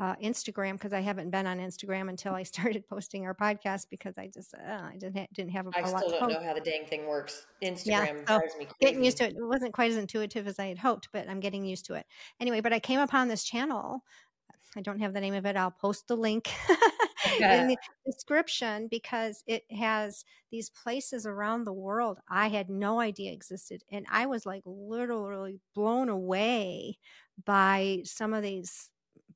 uh, instagram because i haven't been on instagram until i started posting our podcast because i just uh, i didn't ha- didn't have a, I a still don't know how the dang thing works. yeah Instagram so drives me getting used to it it wasn't quite as intuitive as i had hoped but i'm getting used to it anyway but i came upon this channel I don't have the name of it. I'll post the link in the description because it has these places around the world I had no idea existed. And I was like literally blown away by some of these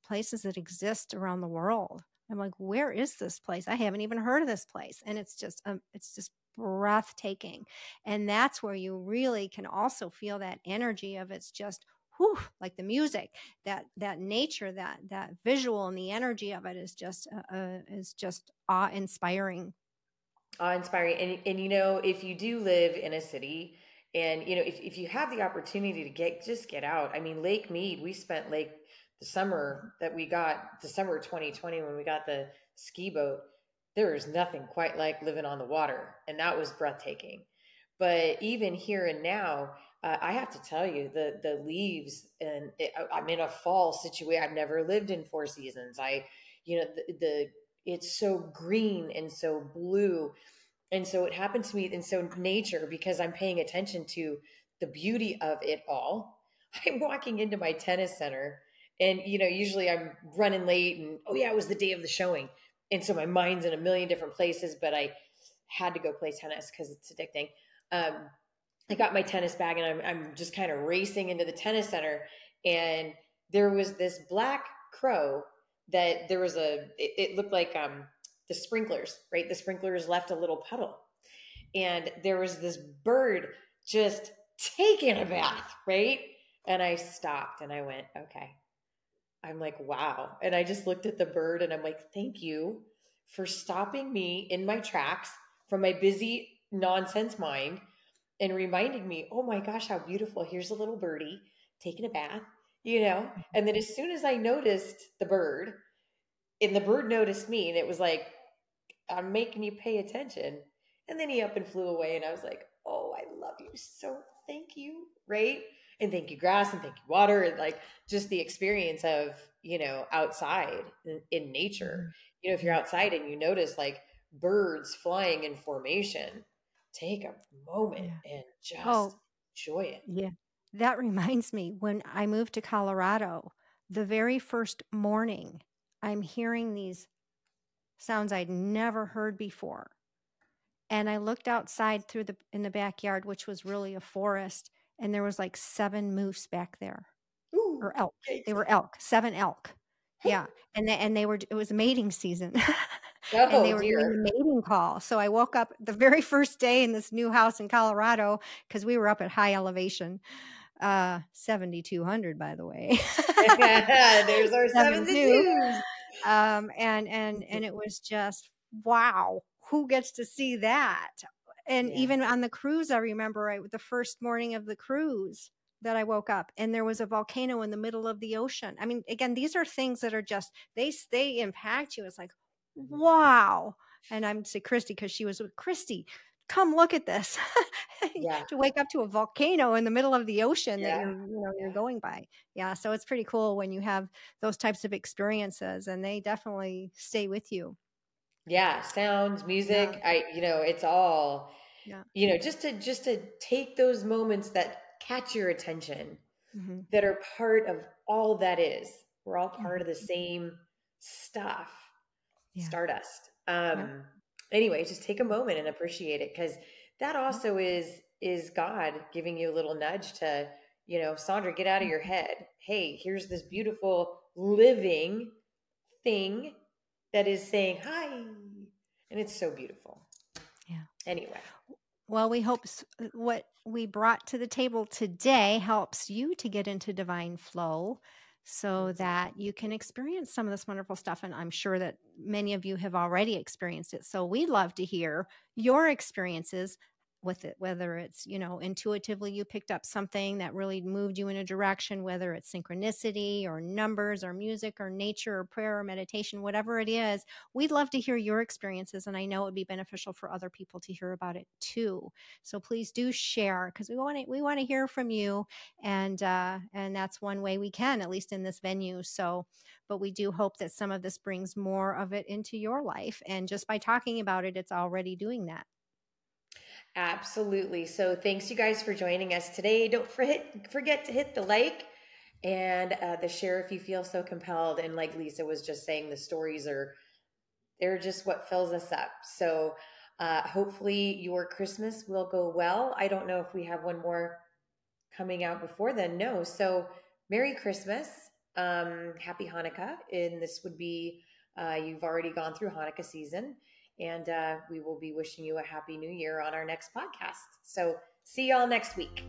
places that exist around the world. I'm like, where is this place? I haven't even heard of this place. And it's just, um, it's just breathtaking. And that's where you really can also feel that energy of it's just, whew, like the music that that nature that that visual and the energy of it is just uh, uh, is just awe inspiring awe inspiring and, and you know if you do live in a city and you know if, if you have the opportunity to get just get out i mean lake mead we spent lake the summer that we got december 2020 when we got the ski boat there is nothing quite like living on the water and that was breathtaking. But even here and now uh, i have to tell you the the leaves and it, i'm in a fall situation i've never lived in four seasons. I you know the, the it's so green and so blue. And so it happened to me and so nature because i'm paying attention to the beauty of it all. I'm walking into my tennis center and you know usually i'm running late and oh yeah it was the day of the showing. And so my mind's in a million different places but i had to go play tennis because it's addicting. Um, i got my tennis bag and I'm, I'm just kind of racing into the tennis center and there was this black crow that there was a it, it looked like um the sprinklers right the sprinklers left a little puddle and there was this bird just taking a bath, right? And I stopped and I went, okay. I'm like, wow. And I just looked at the bird and I'm like, thank you for stopping me in my tracks from my busy nonsense mind and reminding me, oh my gosh, how beautiful. Here's a little birdie taking a bath, you know? And then as soon as I noticed the bird, and the bird noticed me, and it was like, I'm making you pay attention. And then he up and flew away. And I was like, oh, I love you so. Thank you. Right. And thank you, grass, and thank you, water. And like just the experience of, you know, outside in, in nature. Mhm. You know, if you're outside and you notice like birds flying in formation, take a moment yeah. and just oh enjoy it. yeah. That reminds me when i moved to colorado the very first morning i'm hearing these sounds i'd never heard before. And i looked outside through the in the backyard which was really a forest and there was like seven moose back there. Ooh, or elk. They were elk, 7 elk. Yeah, and they and they were it was mating season, and they Oh, were doing dear. the mating call. So I woke up the very first day in this new house in Colorado because we were up at high elevation, uh, 7,200 by the way. There's our and 7,2. Um, and and and it was just, wow, who gets to see that? And Yeah. even on the cruise, I remember I the first morning of the cruise that I woke up and there was a volcano in the middle of the ocean. I mean, again, these are things that are just they they impact you. It's like. Wow. And I'm say Christy because she was with Christy. come look at this. Yeah. to wake up to a volcano in the middle of the ocean that you're, you know, you're going by. Yeah. So it's pretty cool when you have those types of experiences and they definitely stay with you. Yeah, sounds, music, I you know, it's all Yeah. you know, just to just to take those moments that catch your attention hmm that are part of all that is. We're all part of the same stuff. Yeah. Stardust. Um anyway, just take a moment and appreciate it cuz that also is is God giving you a little nudge to, you know, Sondra, get out of your head. Hey, here's this beautiful living thing that is saying hi. And it's so beautiful. Yeah. Anyway. Well, we hope what we brought to the table today helps you to get into divine flow so that you can experience some of this wonderful stuff. And I'm sure that many of you have already experienced it. So we'd love to hear your experiences with it, whether it's, you know, intuitively you picked up something that really moved you in a direction, whether it's synchronicity or numbers or music or nature or prayer or meditation, whatever it is. We'd love to hear your experiences. And I know it would be beneficial for other people to hear about it too. So please do share because we want to we want to hear from you, and uh, and that's one way we can, at least in this venue. So, but we do hope that some of this brings more of it into your life, and just by talking about it, it's already doing that. Absolutely. So thanks you guys for joining us today. Don't forget forget to hit the like and uh, the share if you feel so compelled. And like Lisa was just saying, the stories are they're just what fills us up. So uh, hopefully your Christmas will go well. I don't know if we have one more coming out before then. No. So Merry Christmas. Um, happy Hanukkah. And this would be uh, you've already gone through Hanukkah season and uh, we will be wishing you a happy new year on our next podcast. So, see y'all next week.